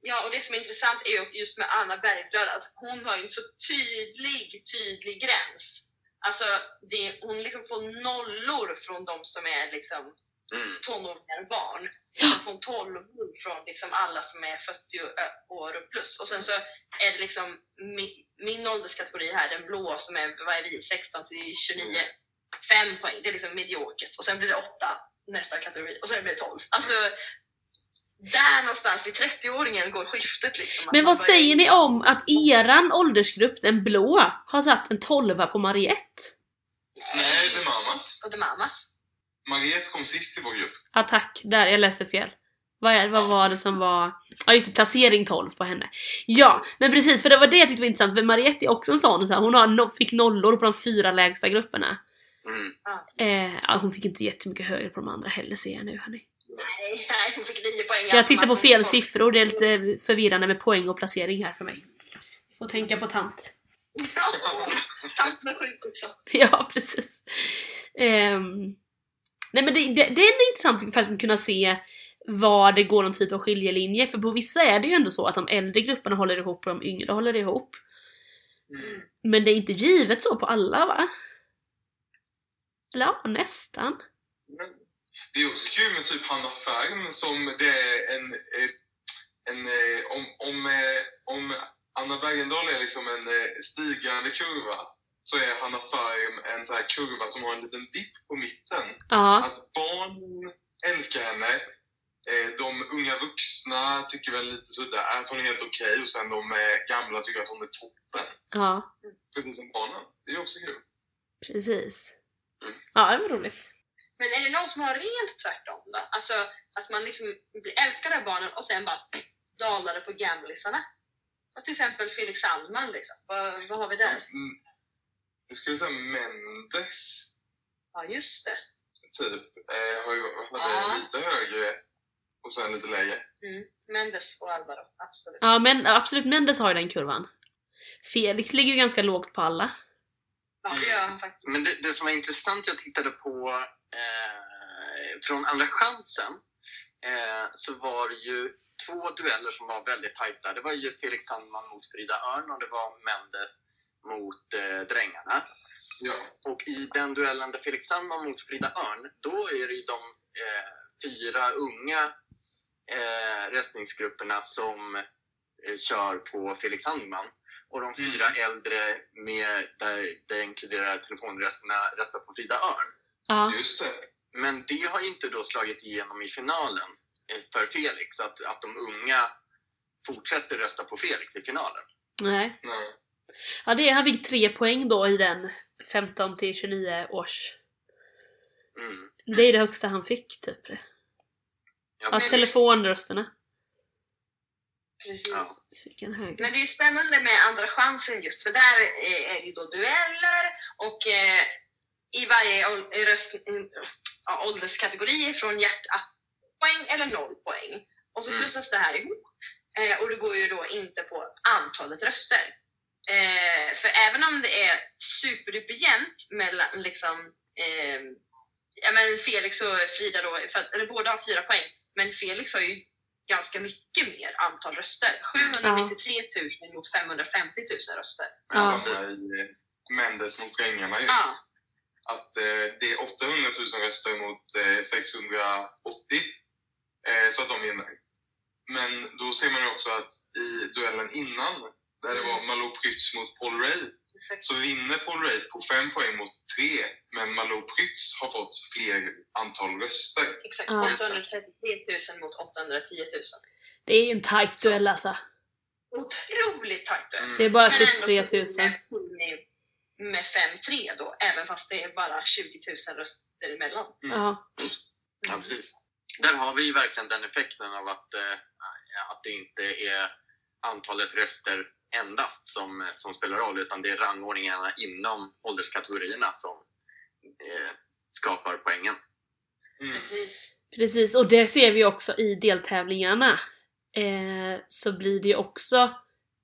Ja, och det som är intressant är ju just med Anna Bergblad att hon har ju en så tydlig, tydlig gräns. Alltså, det, hon liksom får nollor från de som är liksom Mm. tonåringar och barn. Sen får hon 12 från liksom alla som är 40 år och plus. Och sen så är det liksom min, min ålderskategori här, den blå som är, vad är vi, 16 till 29. 5 poäng, det är liksom mediokert. Och sen blir det 8 nästa kategori och sen blir det 12. Alltså, där någonstans vid 30-åringen går skiftet liksom. Men vad börjar- säger ni om att eran åldersgrupp, den blå, har satt en 12 på Mariette? Nej, det är Mamas. Och The Mamas. Mariette kom sist i vår grupp. Ja tack, där, jag läste fel. Vad, vad var det som var... Ja just det, placering 12 på henne. Ja, men precis, för det var det jag tyckte var intressant, för Mariette är också en sån, så här, hon har no, fick nollor på de fyra lägsta grupperna. Mm. Eh, ja, hon fick inte jättemycket högre på de andra heller ser jag nu hörni. Nej, hon fick 9 poäng. Jag tittar på fel siffror, det är lite förvirrande med poäng och placering här för mig. Vi får tänka på tant. Tant med sjuk också. Ja, precis. Ehm, nej men det, det, det är intressant för att kunna se var det går någon typ av skiljelinje, för på vissa är det ju ändå så att de äldre grupperna håller ihop och de yngre håller ihop. Mm. Men det är inte givet så på alla va? Eller ja, nästan. Men det är också kul med typ Hanna Färm som det är en... eh, en eh, om, om, eh, om Anna Bergendahl är liksom en stigande kurva så är Hanna Färm en så här kurva som har en liten dipp på mitten. Ja, Att barn älskar henne. De unga vuxna tycker väl lite sådär att hon är helt okej och sen de gamla tycker att hon är toppen. ja, Precis som barnen. Det är också kul. precis. Mm. Ja, det var roligt. Men är det någon som har rent tvärtom då? Alltså att man liksom blir älskad av barnen och sen bara dalar det på gamblisarna. Och till exempel Felix Sandman, liksom. vad, vad har vi där? Mm. Jag skulle säga Mendes, Ja, just det. typ. Eh, har ju hade Ja. lite högre och sen lite lägre. Mm. Mendes och Alvaro, absolut. Ja, men absolut Mendes har ju den kurvan. Felix ligger ju ganska lågt på alla. Ja, det gör han faktiskt. Men det, det som var intressant, jag tittade på eh, från Andra chansen, eh, så var det ju två dueller som var väldigt tajta. Det var ju Felix Sandman mot Frida Örn och det var Mendes mot eh, Drängarna. Ja. Och i den duellen där Felix Sandman mot Frida Örn, då är det ju de eh, fyra unga eh, röstningsgrupperna som eh, kör på Felix Sandman. Och de fyra äldre, med, där det inkluderar telefonrösterna, röstar på Frida Örn. Ja. Just det. Men det har ju inte då slagit igenom i finalen eh, för Felix, att, att de unga fortsätter rösta på Felix i finalen. Nej. Nej. Ja, det, han fick tre poäng då i den 15 till 29 års. Mm. Det är det högsta han fick, typ. Ja, Men- telefonrösterna Precis. Ja. Men det är spännande med Andra chansen just för där eh, är det ju då dueller och eh, i varje röst, ålderskategori från hjärtpoäng eller noll poäng. Och så Mm. plussas det här ihop. Eh, och det går ju då inte på antalet röster. För även om det är superduper jämnt mellan liksom, ja, men Felix och Frida då, för att, eller båda har fyra poäng, men Felix har ju ganska mycket mer antal röster. 793 000 mot 550 000 röster. Ja. Samma i Mendes mot Drängarna ju. Ja, Att eh, det är 800 000 röster mot eh, 680. Eh, så att de vinner. Men då ser man ju också att i duellen innan, där det var Malou Prytz mot Paul Ray, exakt. så vinner Paul Ray på fem poäng mot tre. Men Malou Prytz har fått fler antal röster. exakt. Ja. 833 000 mot 810 000. Det är ju en tight duell alltså. Otroligt tajt duell. Mm. Det är bara Men ändå 23 så 000. vinner Pulni med 5-3 då, även fast det är bara 20 000 röster emellan. Ja. Ja, precis. Där har vi ju verkligen den effekten av att, eh, att det inte är antalet röster endast som, som spelar roll, utan det är rangordningarna inom ålderskategorierna som eh, skapar poängen. Mm. Precis. Precis, och det ser vi också i deltävlingarna. Eh, så blir det ju också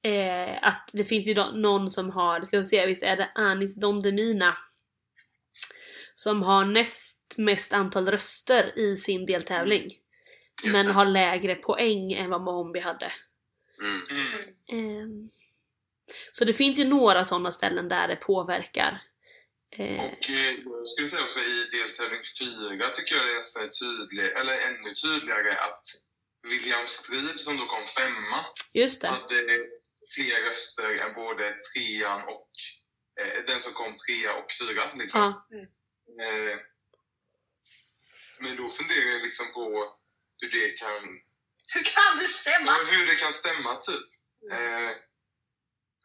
eh, att det finns ju då, någon som har, ska vi se, visst är det Anis Don Demina som har näst mest antal röster i sin deltävling. Just Men har lägre poäng än vad Mohombi hade. Mm. Mm. Så det finns ju några sådana ställen där det påverkar. Eh, Och eh, jag skulle säga också i deltävling 4 tycker jag det nästan är tydligt, eller ännu tydligare att William Strid som då kom femma just det. hade fler röster än både trean och eh, den som kom trea och fyra. Liksom. Ja. Eh, men då funderar jag liksom på hur det kan, Hur kan det stämma? hur det kan stämma typ. Eh,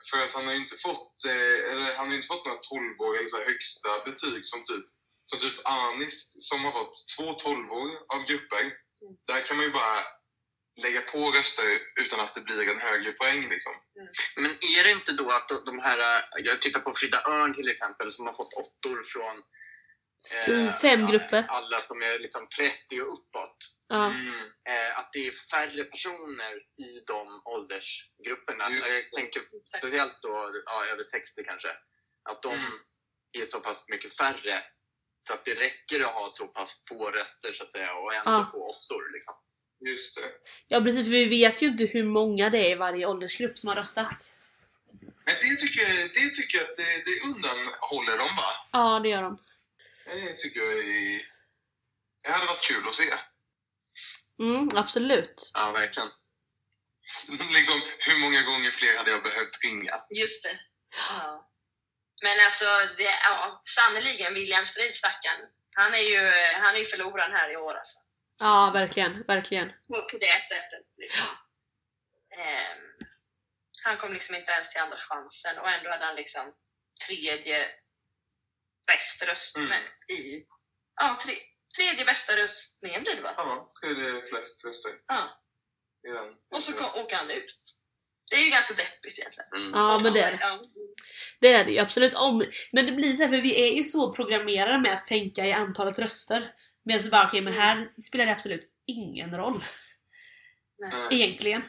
för att han har ju inte fått, eh, eller han har inte fått några 12 år eller så här högsta betyg som typ, som typ Anis som har fått två 12 år av grupper. Där kan man ju bara lägga på röster utan att det blir en högre poäng liksom. Men är det inte då att de- de här, eh, jag tittar på Frida Örn till exempel, som har fått åttor från eh, Fem grupper. alla som är liksom 30 och uppåt. Ja. Mm. eh, att det är färre personer i de åldersgrupperna. Just Jag tänker speciellt då ja, över 60 kanske. Att de Mm. är så pass mycket färre så att det räcker att ha så pass få röster så att säga och ändå Ja. få åttor. Liksom. Just det. ja precis, för vi vet ju inte hur många det är i varje åldersgrupp som har röstat. Men det tycker, jag- det tycker jag att det, det undanhåller dem va? Ja, det gör de. Det tycker jag är... Det hade varit kul att se. Mm, absolut. Ja, verkligen. liksom, hur många gånger fler hade jag behövt ringa? Just det. Ja. Men alltså, det, ja, sannerligen William Strid stackaren. Han är ju, han är ju förloraren här i år alltså. Ja, verkligen, verkligen. På, på det sättet. Liksom. Ehm, han kom liksom inte ens till andra chansen och ändå hade han liksom tredje bäst röst Mm. i... Ja, tre, tredje bästa röstningen blir det va? Ja, tredje flest röster Ja. den. Och så kom, åker han ut. Det är ju ganska deppigt egentligen. Mm. Ja, men det är det. Ja. Det är det ju absolut. Om, men det blir så här, för vi är ju så programmerade med att tänka i antalet röster. Medan så bara, okej men här spelar det absolut ingen roll. Nej. Egentligen.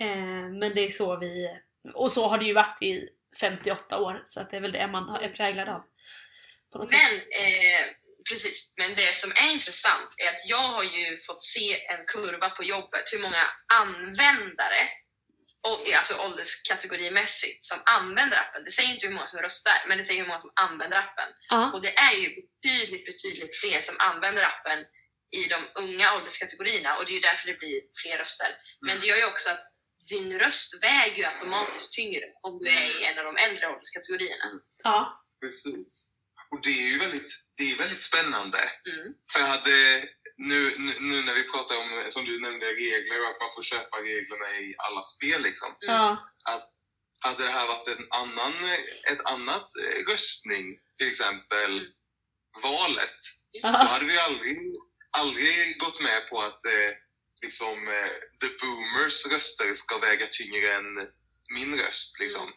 Eh, men det är så vi... Och så har det ju varit i 58 år, så att det är väl det man är präglad av. Men, sätt. eh, precis. Men det som är intressant är att jag har ju fått se en kurva på jobbet, hur många användare, och, alltså ålderskategorimässigt, som använder appen. Det säger inte hur många som röstar, men det säger hur många som använder appen. Ja. Och det är ju betydligt, betydligt fler som använder appen i de unga ålderskategorierna och det är ju därför det blir fler röster. Men det gör ju också att din röst väger ju automatiskt tyngre om du är i en av de äldre ålderskategorierna. ja. Precis. Och det är ju väldigt, det är väldigt spännande. Mm. För jag hade, nu, nu, nu när vi pratar om, som du nämnde, regler och att man får köpa reglerna i alla spel liksom. ja. Hade det här varit en annan, ett annat eh, röstning, till exempel Mm. valet, då hade vi aldrig, aldrig gått med på att eh, liksom, eh, the boomers röster ska väga tyngre än min röst. Liksom.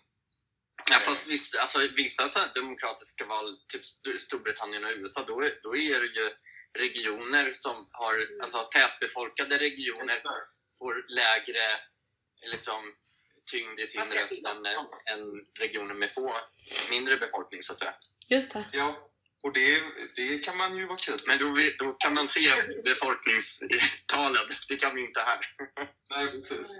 Ja, fast vissa, alltså, vissa så här demokratiska val, typ St- Storbritannien och USA, då är, då är det ju regioner som har, Mm. alltså tätbefolkade regioner får lägre liksom, tyngd i sin röst än, än regioner med få, mindre befolkning så att säga. Just det. Ja, och det, det kan man ju vara kritisk Men då, vi- då kan man se befolkningstalen, det kan vi inte här. Nej, precis.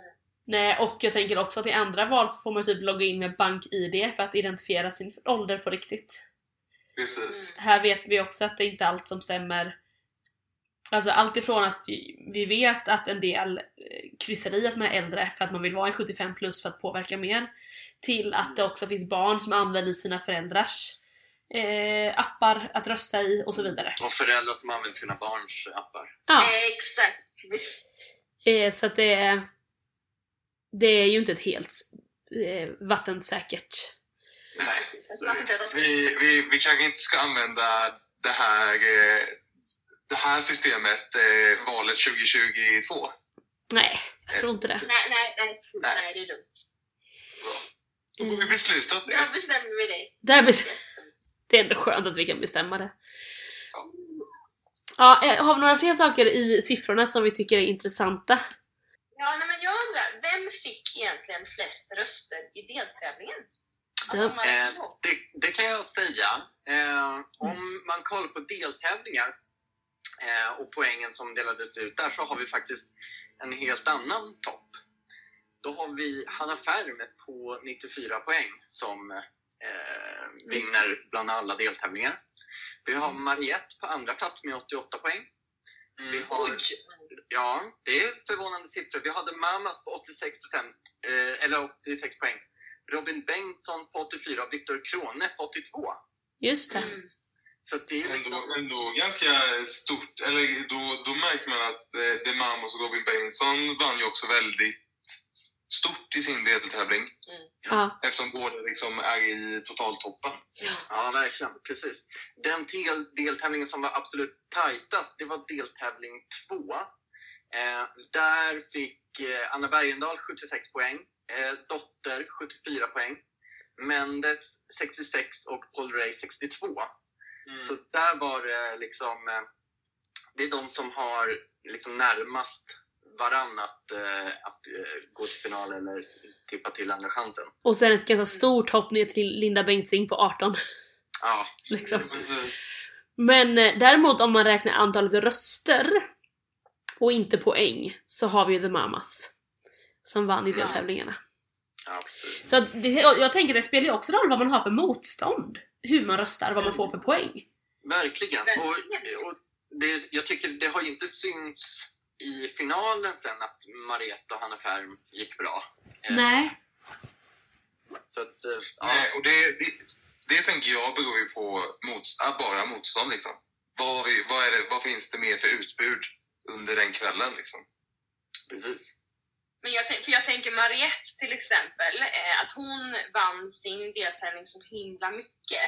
Nej, och jag tänker också att i andra val så får man typ logga in med bank-id för att identifiera sin ålder på riktigt. precis. Här vet vi också att det inte är allt som stämmer. Alltså allt ifrån att vi vet att en del eh, kryssar i att man är äldre för att man vill vara en 75 plus för att påverka mer. Till att det också finns barn som använder sina föräldrars eh, appar att rösta i och så vidare. Och föräldrar som använder sina barns appar. Ja, Exakt! Eh, så att det är, det är ju inte ett helt eh, vattensäkert. Vi, vi, vi kanske inte ska använda det här, eh, det här systemet eh, valet 2022. Nej, jag tror inte det. Nej, nej, nej. Nej. nej, det är dumt. Då har vi beslutat det. Då bestämmer vi det. Där bes- det är ändå skönt att vi kan bestämma det. Ja, eh, har vi några fler saker i siffrorna som vi tycker är intressanta? Ja, nej, men jag undrar, vem fick egentligen flest röster i deltävlingen? Alltså, man Eh, det, det kan jag säga. Eh, om man kollar på deltävlingar eh, och poängen som delades ut där så har vi faktiskt en helt annan topp. Då har vi Hanna Färm på 94 poäng som eh, vinner bland alla deltävlingar. Vi har Mariette på andra plats med 88 poäng. Vi Mm. har, Oj! ja, det är förvånande siffror. Vi hade Mamas på 86 eh, eller 86 poäng. Robin Bengtsson på 84 och Viktor Krone på 82. Just det. Mm. Så det är Ändå, liksom, ändå ganska stort, eller då, då märker man att eh, De Mamos och Robin Bengtsson vann ju också väldigt stort i sin deltävling Ja. eftersom båda liksom är i totaltoppen. ja, verkligen. Precis. Den del, deltävlingen som var absolut tajtast, det var deltävling 2. Eh, där fick eh, Anna Bergendahl 76 poäng, eh, Dotter 74 poäng, Mendes 66 och Paul Ray 62. Så där var det liksom, eh, det är de som har liksom närmast varann att, eh, att eh, gå till final eller tippa till andra chansen. Och sen ett ganska stort hopp ner till Linda Bengtzing på 18. Ja, Liksom. Precis. Men eh, däremot om man räknar antalet röster och inte poäng så har vi ju The Mamas som vann i deltävlingarna. ja precis. Så att det, jag tänker det spelar ju också roll vad man har för motstånd. Hur man röstar, vad man får för poäng. Verkligen. Och, och det, jag tycker det har ju inte synts i finalen sen att Mariette och Hanna Färm gick bra. Eh, Nej. Så att, eh, ja, Nej, och det, det, det tänker jag beror ju på motstånd, bara motstånd. Liksom. Vad, vi, vad, är det, vad finns det mer för utbud under den kvällen? Liksom? precis. Men jag, för jag tänker Mariette till exempel, eh, att hon vann sin deltävling så himla mycket.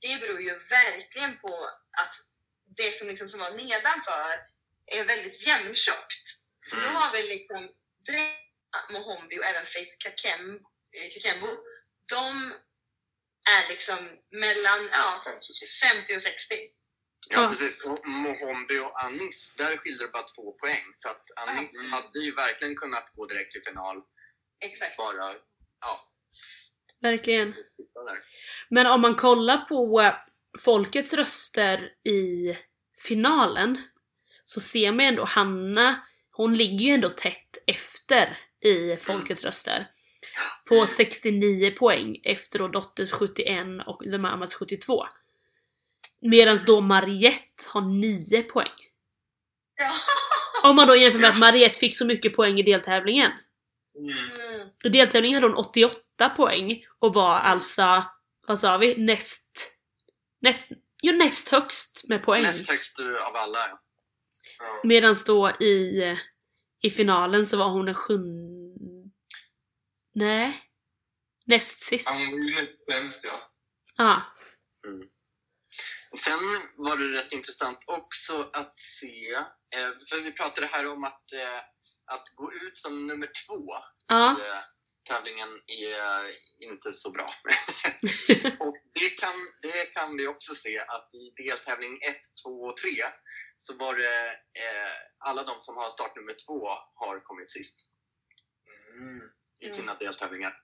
Det beror ju verkligen på att det som, liksom, som var nedanför är väldigt jämntjockt. Så då Mm. har vi liksom direkt Mohombi och även Faith Kakem, eh, Kakembo, de är liksom mellan ja, 50 och 60. Ja, Ja. precis. Och Mohombi och Anis, där skiljer det bara två poäng. Så att Anis Mm. hade ju verkligen kunnat gå direkt till final. Exakt. Bara, ja, Verkligen. Men om man kollar på eh, folkets röster i finalen så ser man ändå Hanna, hon ligger ju ändå tätt efter i folkets röster. På 69 poäng efter då Dotters 71 och The Mamas 72. Medan då Mariette har 9 poäng. Om man då jämför med att Mariette fick så mycket poäng i deltävlingen. Mm. Mm. I deltävlingen hade hon 88 poäng och var alltså, vad sa vi, näst... Näst, jo, näst högst med poäng. Näst högst av alla. Ja. Ja. Medan då i, i finalen så var hon den sjunde... Nej. Näst sist. Han var ju näst sämst ja. Ja. Mm. Och Sen var det rätt intressant också att se, eh, för vi pratade här om att, eh, att gå ut som nummer två Ja. i eh, tävlingen är inte så bra. och det kan, det kan vi också se att i deltävling 1, 2 och 3 så var det eh, alla de som har startnummer två har kommit sist Mm. i Mm. sina deltävlingar.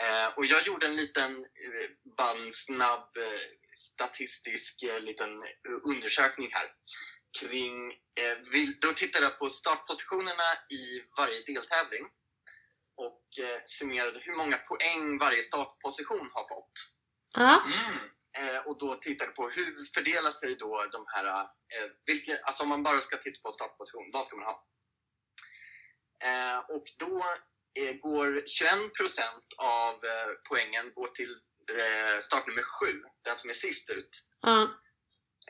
Eh, och jag gjorde en liten, eh, bara en snabb eh, statistisk eh, liten eh, undersökning här. Kring, eh, vi, då tittade jag på startpositionerna i varje deltävling och eh, summerade hur många poäng varje startposition har fått. Ja. Mm. Eh, och då tittade på hur fördelar sig då de här, eh, vilka, alltså om man bara ska titta på startposition, vad ska man ha? Eh, och då eh, går 21% av eh, poängen går till startnummer 7, den som är sist ut.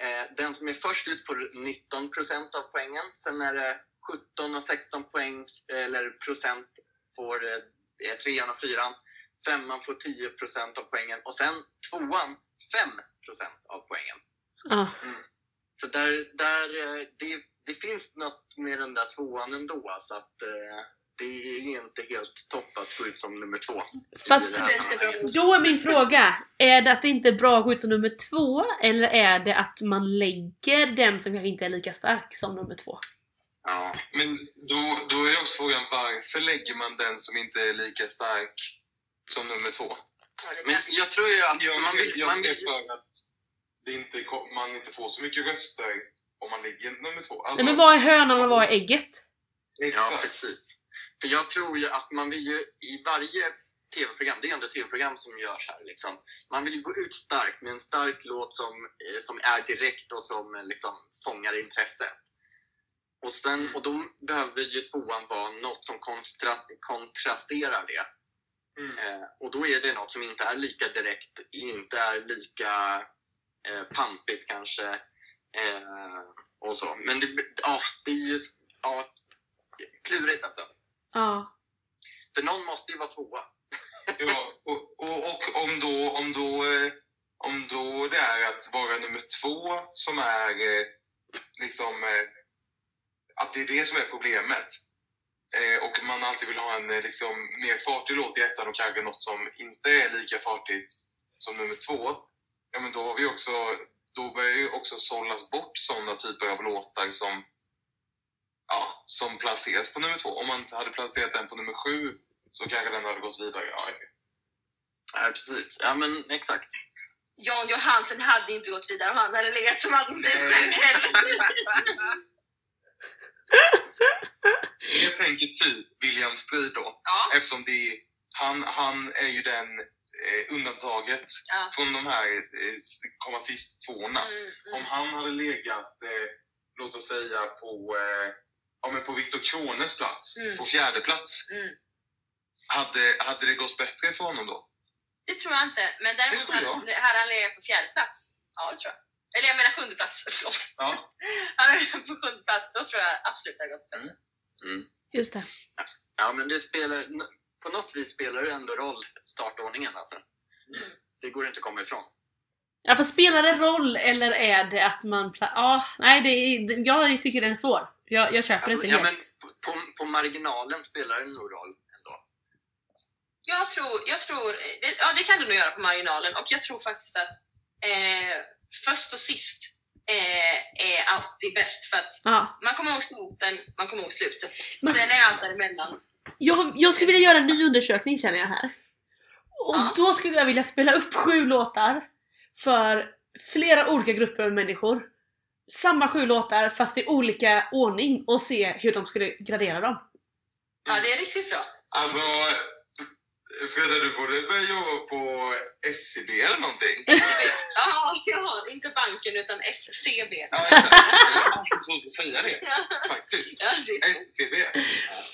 Eh, den som är först ut får 19% av poängen. Sen är det 17 och 16 poäng, eller procent får eh, trean och fyran. Femman får 10% av poängen och sen tvåan 5% av poängen. Ja. Så där, där eh, det, det finns något med den där tvåan ändå. Så att eh, det är inte helt topp att gå ut som nummer två. Fast-. Då är min fråga, är det att det inte är bra att gå ut som nummer två eller är det att man lägger den som kanske inte är lika stark som nummer två? Ja. Men då, då är också frågan varför lägger man den som inte är lika stark som nummer två? Ja, Men jag tror ju att Jag, man vill... jag Man vill för att det inte, man inte får så mycket röster om man ligger nummer två. Nej, Alltså, men vad är hönan och vad är ägget? Ja, exakt. precis. För jag tror ju att man vill ju i varje tv-program, det är ändå tv-program som görs här, liksom. man vill ju gå ut starkt med en stark låt som, eh, som är direkt och som eh, liksom, fångar intresset. Och, sen, och då behöver ju tvåan vara något som konstra, kontrasterar det. Mm. Eh, och då är det något som inte är lika direkt, inte är lika eh, pampigt kanske. Eh, och så. Men det, ja, det är ju ja, klurigt alltså. Ja. För någon måste ju vara tvåa. Ja, och, och, och om, då, om, då, eh, om då det är att vara nummer två som är eh, liksom eh, att det är det som är problemet och man alltid vill ha en eh, liksom, mer fartig låt i ettan och kanske något som inte är lika fartigt som nummer två ja men då har vi också då börjar ju också sållas bort sådana typer av låtar som ja, som placeras på nummer två. Om man hade placerat den på nummer sju så kanske den hade gått vidare. Ja, Ja, precis. Ja, men exakt. Jan Johansen hade inte gått vidare om han hade legat som sju heller. Jag tänker typ William Strid då. Ja, Eftersom det är, han, han är ju den eh, undantaget ja. från de här eh, komma sist tvåorna. Mm, Om mm. han hade legat, eh, låt oss säga på, eh, ja, men på Viktor Krones plats, Mm. på fjärde plats Mm. hade, hade det gått bättre för honom då? Det tror jag inte. Men däremot hade hade han legat på fjärde plats. Ja, det tror jag. Eller jag menar sjunde plats. Förlåt. Ja. Han är på sjunde plats. Då tror jag absolut det hade gått bättre. Mm. Just det. Ja, men det spelar, på något vis spelar det ändå roll, startordningen alltså. Mm. Det går inte att komma ifrån. Ja, för spelar det roll eller är det att man... Ja, nej, det är, jag tycker den är svår. Jag, jag köper Alltså, inte ja, helt. men på, på marginalen spelar det nog roll ändå. Jag tror, jag tror det, ja det kan det nog göra på marginalen och jag tror faktiskt att eh, först och sist eh, är alltid bäst för att Ja. man kommer ihåg starten, man kommer ihåg slutet. Men- Sen är allt däremellan. Jag, jag skulle vilja göra en ny undersökning känner jag här. Och Ja. då skulle jag vilja spela upp sju låtar för flera olika grupper av människor. Samma sju låtar fast i olika ordning och se hur de skulle gradera dem. Ja, det är riktigt bra. Alltså, Frida, du borde börja jobba på SCB eller någonting. SCB. Ja, ja, inte banken utan SCB. Ja, exakt. Jag har säga det, faktiskt. ja, det. SCB.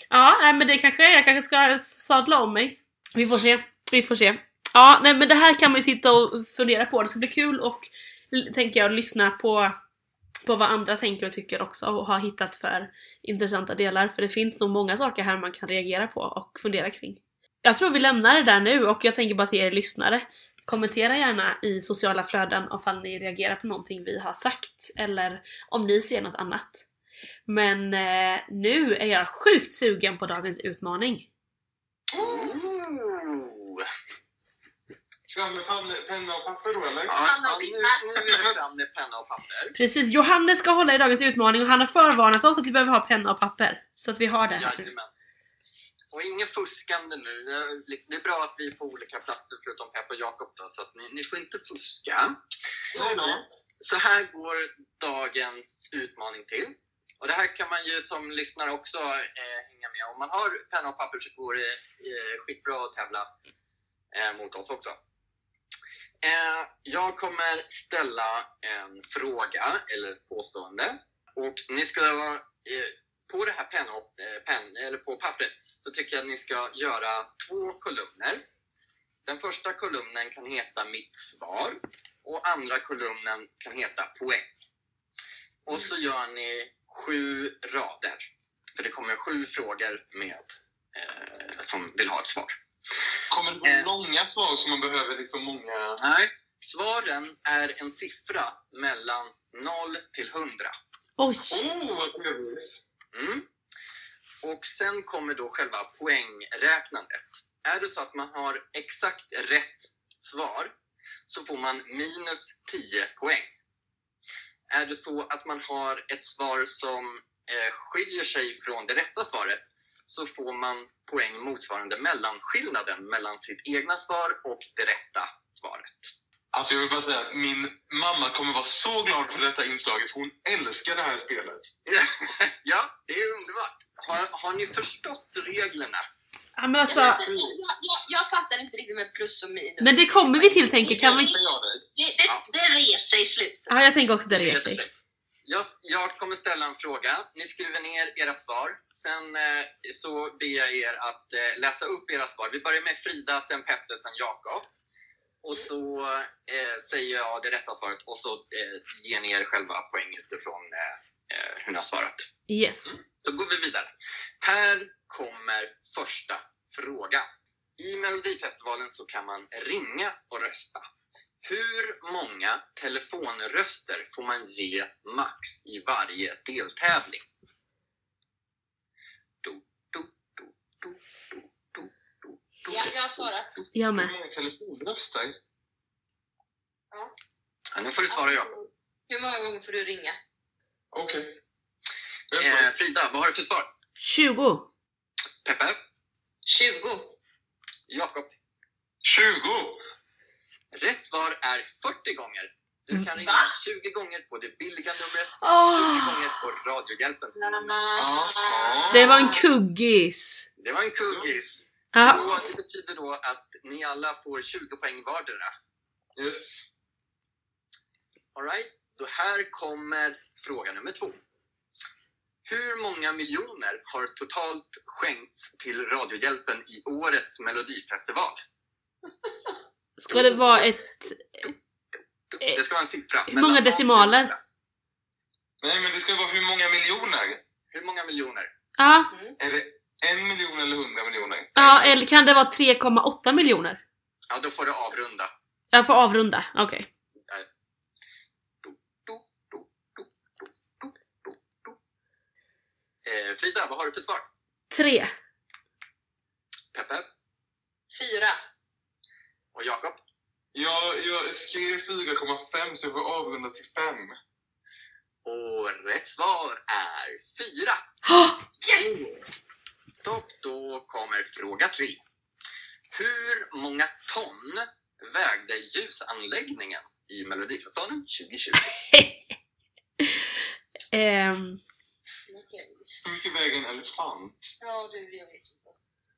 Ja, nej, men det kanske är. Jag kanske ska sadla om mig. Vi får se. Vi får se. Ja, nej, men det här kan man ju sitta och fundera på. Det ska bli kul och tänker jag lyssna på, på vad andra tänker och tycker också och har hittat för intressanta delar. För det finns nog många saker här man kan reagera på och fundera kring. Jag tror vi lämnar det där nu och jag tänker bara till er lyssnare. Kommentera gärna i sociala flöden ifall ni reagerar på någonting vi har sagt eller om ni ser något annat. Men eh, nu är jag sjukt sugen på dagens utmaning. Ooh. Fram med penna och papper då, eller? Ja, är det fram med penna och papper. Precis, Johannes ska hålla i dagens utmaning och han har förvarnat oss att vi behöver ha penna och papper. Så att vi har det här. Jajamän. Och ingen fuskande nu. Det är bra att vi är på olika platser förutom Pepp och Jakob då, så att ni, ni får inte fuska. Nej, nej. Så här går dagens utmaning till. Och det här kan man ju som lyssnare också eh, hänga med. Om man har penna och papper så går det eh, skitbra att tävla eh, mot oss också. Eh, jag kommer ställa en fråga eller ett påstående. Och ni ska eh, på det här och, eh, penn, eller på pappret så tycker jag att ni ska göra två kolumner. Den första kolumnen kan heta mitt svar och andra kolumnen kan heta poäng. Och så gör ni sju rader. För det kommer sju frågor med eh, som vill ha ett svar. Kommer det vara Eh. långa svar som man behöver liksom många... Nej, svaren är en siffra mellan 0 till 100. Oj! Oh, vad trevligt! Mm. Och sen kommer då själva poängräknandet. Är det så att man har exakt rätt svar så får man minus 10 poäng. Är det så att man har ett svar som eh, skiljer sig från det rätta svaret så får man poäng motsvarande mellanskillnaden mellan sitt egna svar och det rätta svaret. Alltså jag vill bara säga att min mamma kommer vara så glad för detta inslaget. Hon älskar det här spelet. ja, det är underbart. Har, har ni förstått reglerna? Ja, men Jag, alltså, jag, jag, jag fattar inte riktigt med plus och minus. men det kommer vi till tänker kan vi? Det, det, det reser i slutet. Ja, jag tänker också det reser sig. Jag, jag kommer ställa en fråga. Ni skriver ner era svar. Sen eh, så ber jag er att eh, läsa upp era svar. Vi börjar med Frida, sen Peppe, sen Jakob. Och så eh, säger jag det rätta svaret och så eh, ger ni er själva poäng utifrån eh, eh, hur ni har svarat. Yes. Då går vi vidare. Här kommer första frågan. I Melodifestivalen så kan man ringa och rösta. Hur många telefonröster får man ge max i varje deltävling? Do, do, do, do, do, do, do, do. Ja, jag har svarat. Jag Hur med. många telefonröster? Ja, nu får du svara ja. Hur många gånger får du ringa? Okej. Eh, Frida, vad har du för svar? 20. Peppe? 20. Jakob? 20! Rätt svar är 40 gånger. Du kan ringa Va? 20 gånger på det billiga numret, 20 Åh! gånger på Radiohjälpens nummer. Jaha. Det var en kuggis! Det var en kuggis. Ja. Och det betyder då att ni alla får 20 poäng vardera. Yes. Alright, då här kommer fråga nummer två. Hur många miljoner har totalt skänkts till Radiohjälpen i årets Melodifestival? Ska det vara ett... Det ska vara en siffra. Hur många decimaler? Nej, men det ska vara hur många miljoner? Hur många miljoner? Ja, Är det en miljon eller hundra miljoner? ja eller kan det vara 3,8 miljoner? Ja, då får du avrunda. Jag får avrunda, okej. Eh, Frida, vad har du för svar? Tre. Peppe? Fyra. Och Jakob? Jag, jag skrev 4,5 så jag får avrunda till 5. Och rätt svar är fyra. Yes! Topp, då kommer fråga tre. Hur många ton vägde ljusanläggningen i Melodifestivalen 2020? Ehm, Hur mycket väger en elefant? Ja, du, jag vet inte.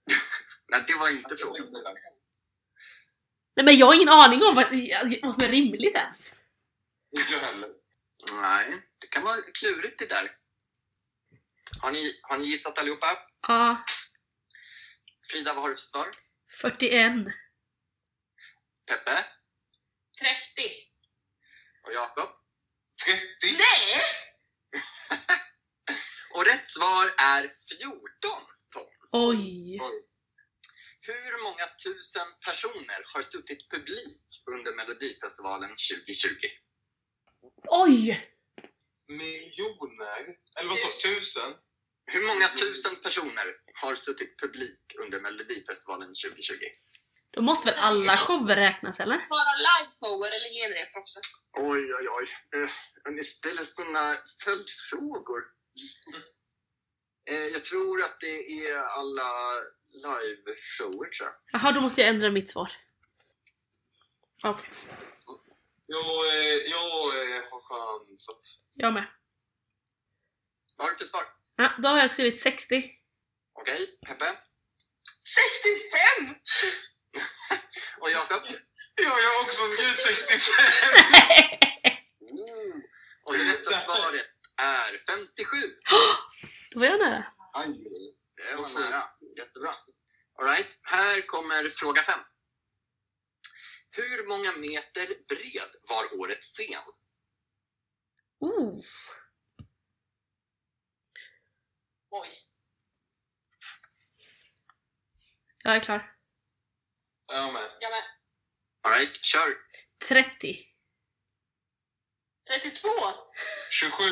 Nej, det var inte frågan. nej men jag har ingen aning om vad, vad som är rimligt ens. Inte jag heller. Nej, det kan vara klurigt det där. Har ni, har ni gissat allihopa? Ja, Frida, vad har du för svar? 41. Peppe? 30. Och Jakob? 30? Nej! Och rätt svar är 14 ton. Oj. Oj. Hur många tusen personer har suttit publik under Melodifestivalen 2020? Oj! Miljoner? Eller vad sa du? Tusen? Hur många tusen personer har suttit publik under Melodifestivalen 2020? Då måste väl alla shower räknas eller? Bara liveshower eller genrep också. Oj, oj, oj. Eh, ni ställer sådana följdfrågor. Eh, jag tror att det är alla liveshower, tror jag. Jaha, då måste jag ändra mitt svar. Okej, Jag, eh, jag eh, har chansat. jag med. Vad har du för svar? Ja, då har jag skrivit 60. Okej, Peppe? 65! Och Jakob? Ja, jag har också skrivit 65! Oh. Och det rätta svaret är 57. Då var jag nära. Aj. Det var nära. Jättebra. Alright, här kommer fråga fem. Hur många meter bred var årets scen? Oh. Oj. Jag är klar. Jag med. Jag med. Alright, kör! 30. 32! 27.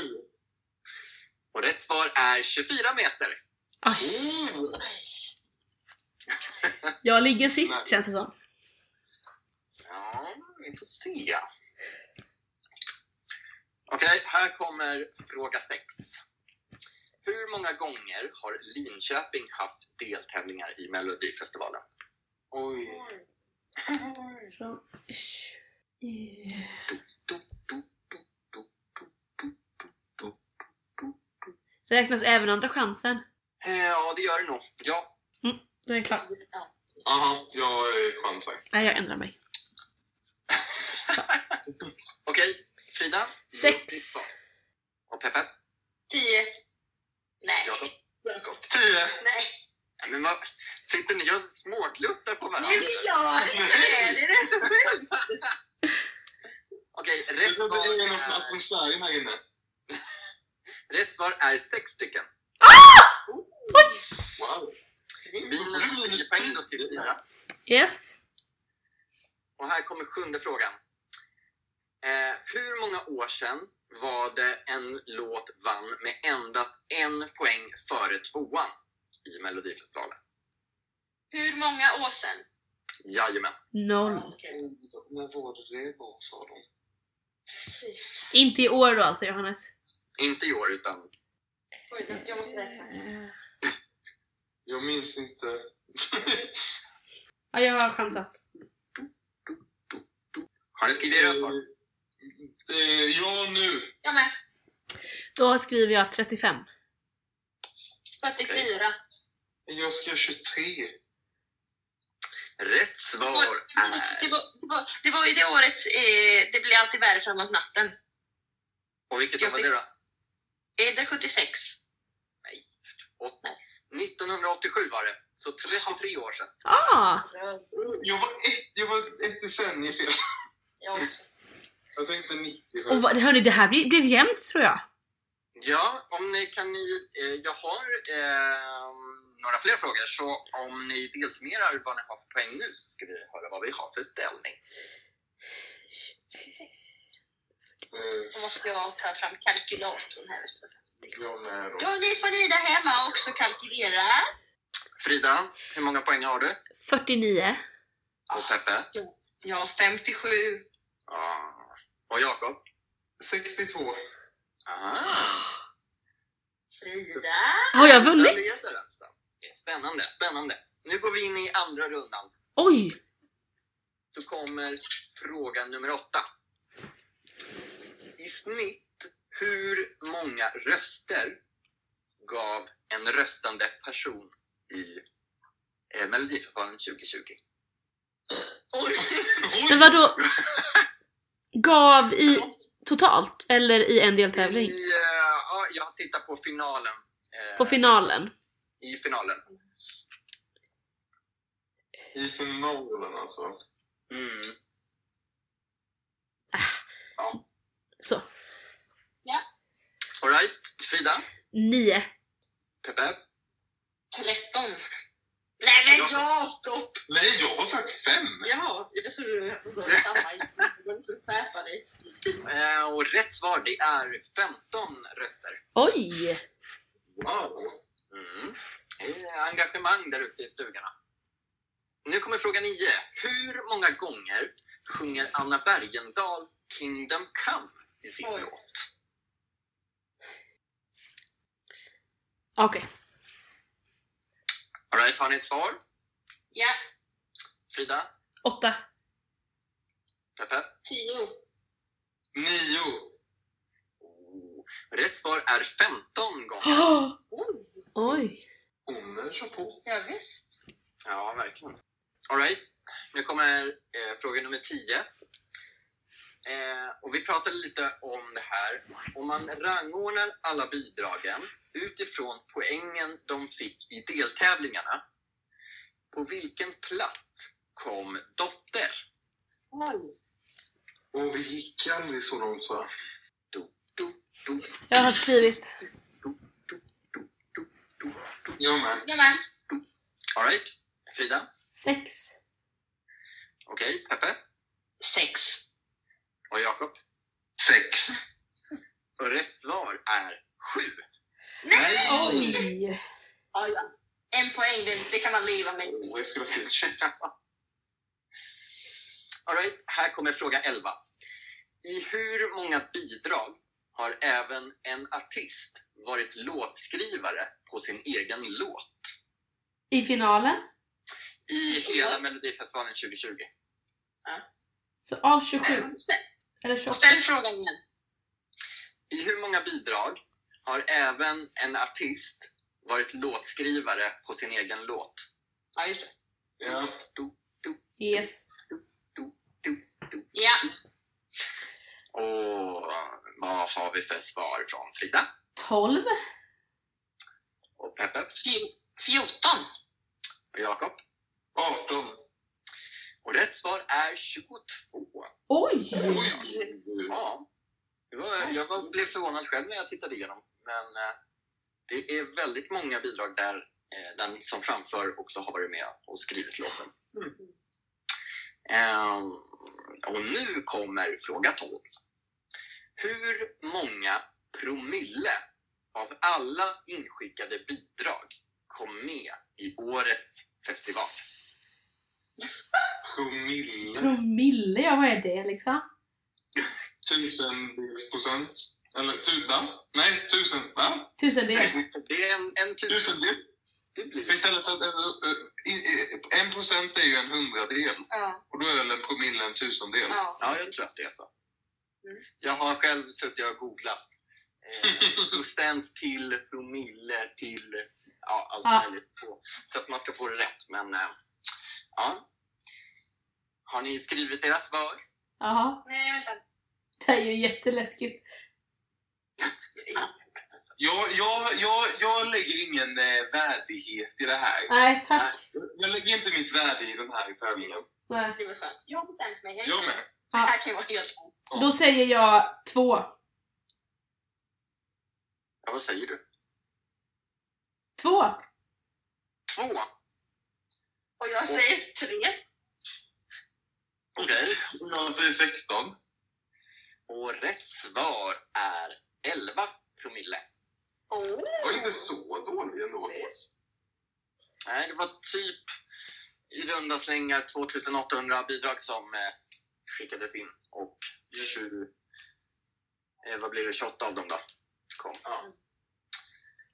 Och rätt svar är 24 meter. Aj, Mm. jag ligger sist Nej. känns det som. Ja, vi får se. Okej, här kommer fråga 6. Hur många gånger har Linköping haft deltävlingar i Melodifestivalen? Oj. Räknas även andra chansen? Eh, Ja, det gör det nog. Ja, Då är jag klar. Ja. Aha, jag chansar. Nej, jag ändrar mig. okej. Frida? Sex. Och Peppe? 10. Nej. Jakob? Jakob. 10. Nej. Ja, men vad, sitter ni och smågluttar på varandra? Nej, vi gör inte det! Det är så sjukt! Okej, Jag rätt tror att det är svar är, här inne. rätt svar är sex stycken. Wow. Minus 10 poäng då till Frida. Yes. Och här kommer sjunde frågan. Eh, hur många år sedan var det en låt vann med endast en poäng före tvåan i Melodifestivalen? Hur många år sedan? Jajamän. Noll. När var det det var, sa de? Precis. Inte i år då alltså, Johannes? Inte i år, utan Oj, jag måste räkna. Jag minns inte. Ja, jag har chansat. har ni skrivit svar? Eh, eh, ja, nu. Jag med. Då skriver jag 35. 44. Jag ska 23. Rätt Det svar var, det, är... var, det, var, det var ju det året eh, det blir alltid värre framåt natten. Och vilket år Jag var det då? Är det 76? Och 1987 var det. Så 33 år sedan. Ah! Jag var ett, jag var ett decennium fel. Jag också. Jag tänkte 97. Och vad- hörni, det här blev, blev jämnt tror jag. Ja, om ni kan ni... Eh, jag har eh, några fler frågor, så om ni delsummerar vad ni har för poäng nu så ska vi höra vad vi har för ställning. Eh, Då måste jag ta fram kalkylatorn här. Då. Ni får ni där hemma också kalkylera. Frida, hur många poäng har du? 49. Och Peppe? Jag har 57. Ja. Och Jakob? 62. Ah. Frida. Har jag vunnit? Spännande, spännande. Nu går vi in i andra rundan. Oj! Så kommer fråga nummer åtta. I snitt, hur många röster gav en röstande person i eh, Melodifestivalen 2020? Oj. Men vadå? Gav i totalt? Eller i en deltävling? I, eh, ja, jag har tittat på finalen. eh, På finalen? I finalen. I finalen alltså. Mm. Så. Alright, Frida? 9. Peppe? 13. Nej men Jakob! Nej, jag har sagt fem! Ja, det tror du alltså, samma. Du får skärpa dig. Eh, och rätt svar det är 15 röster. Oj! Wow! Mm. Det är engagemang där ute i stugorna. Nu kommer fråga 9. Hur många gånger sjunger Anna Bergendahl Kingdom Come i sin Oj. låt? Okej. Alright, har ni ett svar? Ja, Frida? 8. Peppe? 10. Nio! Oh. Rätt svar är 15 gånger. Oj. Oj. Omme, kör på. Ja, visst. Ja, verkligen. Alright, nu kommer eh, fråga nummer 10. Eh, och vi pratade lite om det här. Om man rangordnar alla bidragen utifrån poängen de fick i deltävlingarna. På vilken plats kom Dotter? Oj. Och vi gick aldrig så långt va? Du, du, du, Jag har skrivit. du, du, du, du, du. Jag med. Jag med. Alright, Frida? 6. Okej, Peppe? 6. Och Jakob? Sex. Och rätt svar är 7. Oj! Ja, ja. En poäng, det, det kan man leva med. Oh, jag skulle ha skrivit tjugo. Alright, här kommer fråga 11. I hur många bidrag har även en artist varit låtskrivare på sin egen låt? I finalen? I hela Melodifestivalen 2020. Så av 27. Ställ, Eller 28. ställ frågan igen. I hur många bidrag har även en artist varit låtskrivare på sin egen låt? Ja, just det. Ja. Du, du, Yes. du. Ja. Och vad har vi för svar från Frida 12. och Peppe Fjo- 14. och Jakob? 18. Och rätt svar är 22. Oj! Oj! Ja, jag var, blev förvånad själv när jag tittade igenom. Men eh, det är väldigt många bidrag där eh, den som framför också har varit med och skrivit låten. Ehm, och nu kommer fråga 12. Hur många promille av alla inskickade bidrag kom med i årets festival? Promille. Promille, ja vad är det liksom? Tusendels procent. Eller tu, va? Nej, tusen. Tusendel. Det är en, en tusen... Tusendel. Blir istället för att alltså, eh, en procent är ju en hundradel. Ja. Och då är väl en promille en tusendel. ja. Ja, jag tror att det är så. Mm. Jag har själv suttit och googlat. Eh, procent till, promille till, ja allt Ja. möjligt. På, så att man ska få det rätt. Men eh, ja. Har ni skrivit era svar? Jaha. Nej, vänta. Det är ju jätteläskigt. Jag, jag, jag, jag lägger ingen eh, värdighet i det här. Nej, tack. Jag lägger inte mitt värde i den här tävlingen. Nej. Det var skönt. Jag har bestämt mig. Jag med. Det här kan ju vara helt Då säger jag två. Ja, vad säger du? Två! Två? Och jag säger tre. Okej. Jag säger 16. Och rätt svar är 11 promille. Oh. var inte så dålig ändå. Nej, det var typ i runda slängar 2800 bidrag som eh, skickades in. Och 20, eh, vad blir det, 28 av dem då kom, Ja.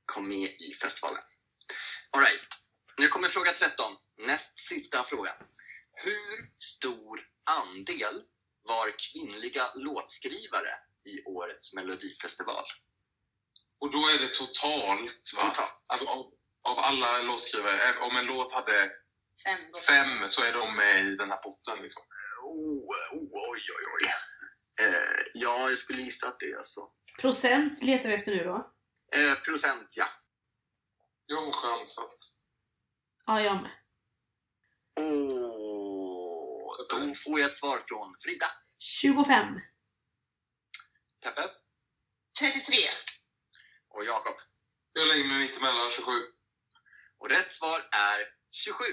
kom med i festivalen. Alright, nu kommer fråga 13. Näst sista frågan. Hur stor andel var kvinnliga låtskrivare i årets melodifestival? Och då är det totalt, va? Totalt. Alltså av, av alla låtskrivare, eh, om en låt hade Fem. fem så är de med i den här potten liksom. Oh, oh, oj, oj, oj. Eh, ja, jag skulle gissa att det är så. Procent letar vi efter nu då. Eh, procent, ja. Jag har chansat. Ja, jag med. Åh, då får jag ett svar från Frida. 25. Peppe 33. och Jakob. Jag lägger mig mitt emellan 27. Och rätt svar är 27.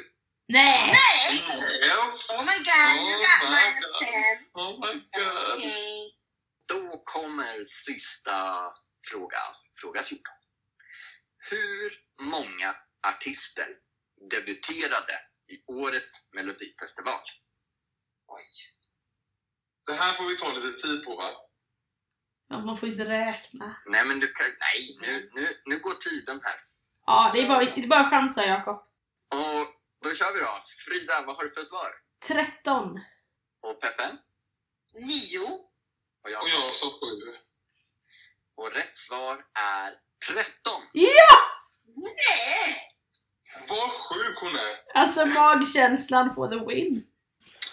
Nej! Nej! Yes! Oh my god, you got Oh my minus God. 10. Oh my god! Okej. Då kommer sista frågan, fråga 14. Hur många artister debuterade i årets melodifestival? Det här får vi ta lite tid på va? Ja, man får inte räkna. Nej, men du kan... Nej, nu, nu, nu går tiden här. Ja, det är bara, det är bara chansa Jakob. Och då kör vi då. Frida, vad har du för svar? 13. Och Peppe? 9. Och jag? Och jag sa 7. Och rätt svar är 13. Nej! Vad sjuk hon är! Alltså magkänslan for the win.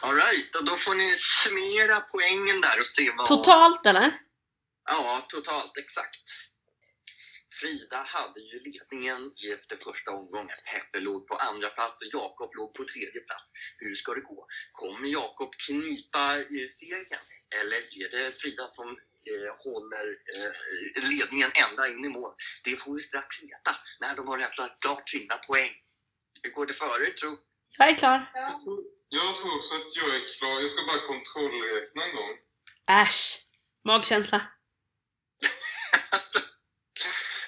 Alright, och då får ni summera poängen där och se vad... Totalt eller? Ja, totalt exakt. Frida hade ju ledningen efter första omgången. Peppe låg på andra plats och Jakob låg på tredje plats. Hur ska det gå? Kommer Jakob knipa i segern? Eller är det Frida som håller eh, ledningen ända in i mål? Det får vi strax veta när de har räknat klart sina poäng. Hur går det för er, tro? Jag är klar. Ja. Jag tror, jag tror också att jag är klar. Jag ska bara kontrollräkna en gång. Äsch. Magkänsla.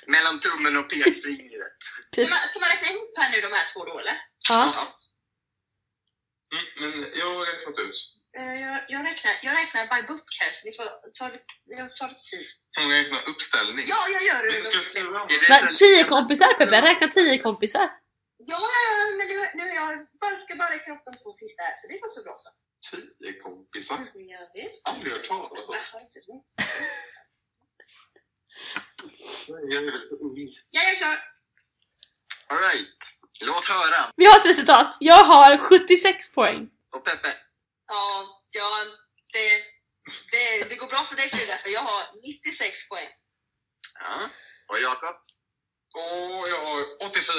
Mellan tummen och pekfingret. Ska man, ska man räkna ihop här nu de här två då eller? Ja. Mm, men jag har räknat ut. Eh, Jag, jag, räknar, jag räknar by book här så ni får ta lite, jag tar lite tid. Hon räknar uppställning. Ja, jag gör det. Det Men, tio kompisar Peppe, räkna tio kompisar. Ja, ja, ja, men nu, nu jag bara, ska bara räkna upp de två sista här så det var så bra så. Tio kompisar. Ja, visst. Aldrig hört talas om. Jag är klar. Alright, låt höra. Vi har ett resultat. Jag har 76 poäng. Och Peppe, Ja, ja det, det, det går bra för dig Frida för jag har 96 poäng. ja. och Jakob? Och jag har 84.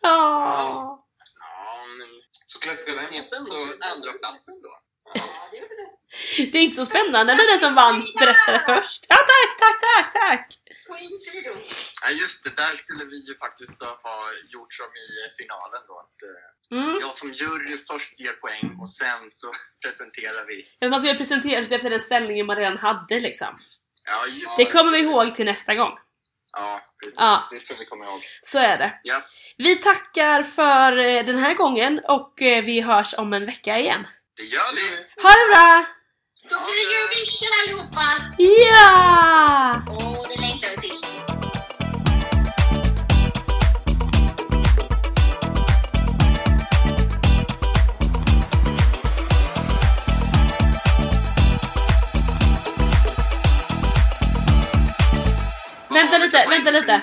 Ja. Ja, men Så klättrar den. inte ändå andra platsen då. Ja, det är väl det. Det är inte så spännande när den som vann berättade först. Ja tack, tack, tack, tack! Ja just det, där skulle vi ju faktiskt ha gjort som i finalen då. Att, eh, Mm. jag som jury först ger poäng och sen så presenterar vi. Men man ju presentera efter den ställningen man redan hade liksom. Ja, just Det kommer vi ihåg till nästa gång. Ja, precis. Ja. Det ska vi komma ihåg. Så är det. Ja, Vi tackar för eh, den här gången och eh, vi hörs om en vecka igen. det gör vi. Ha det bra! Då blir det Eurovision allihopa! Ja! Åh, det längtar vi till. Vänta lite, vänta lite.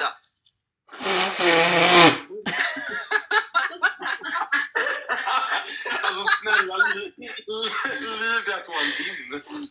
Alltså snälla, Liv, det att vara en din.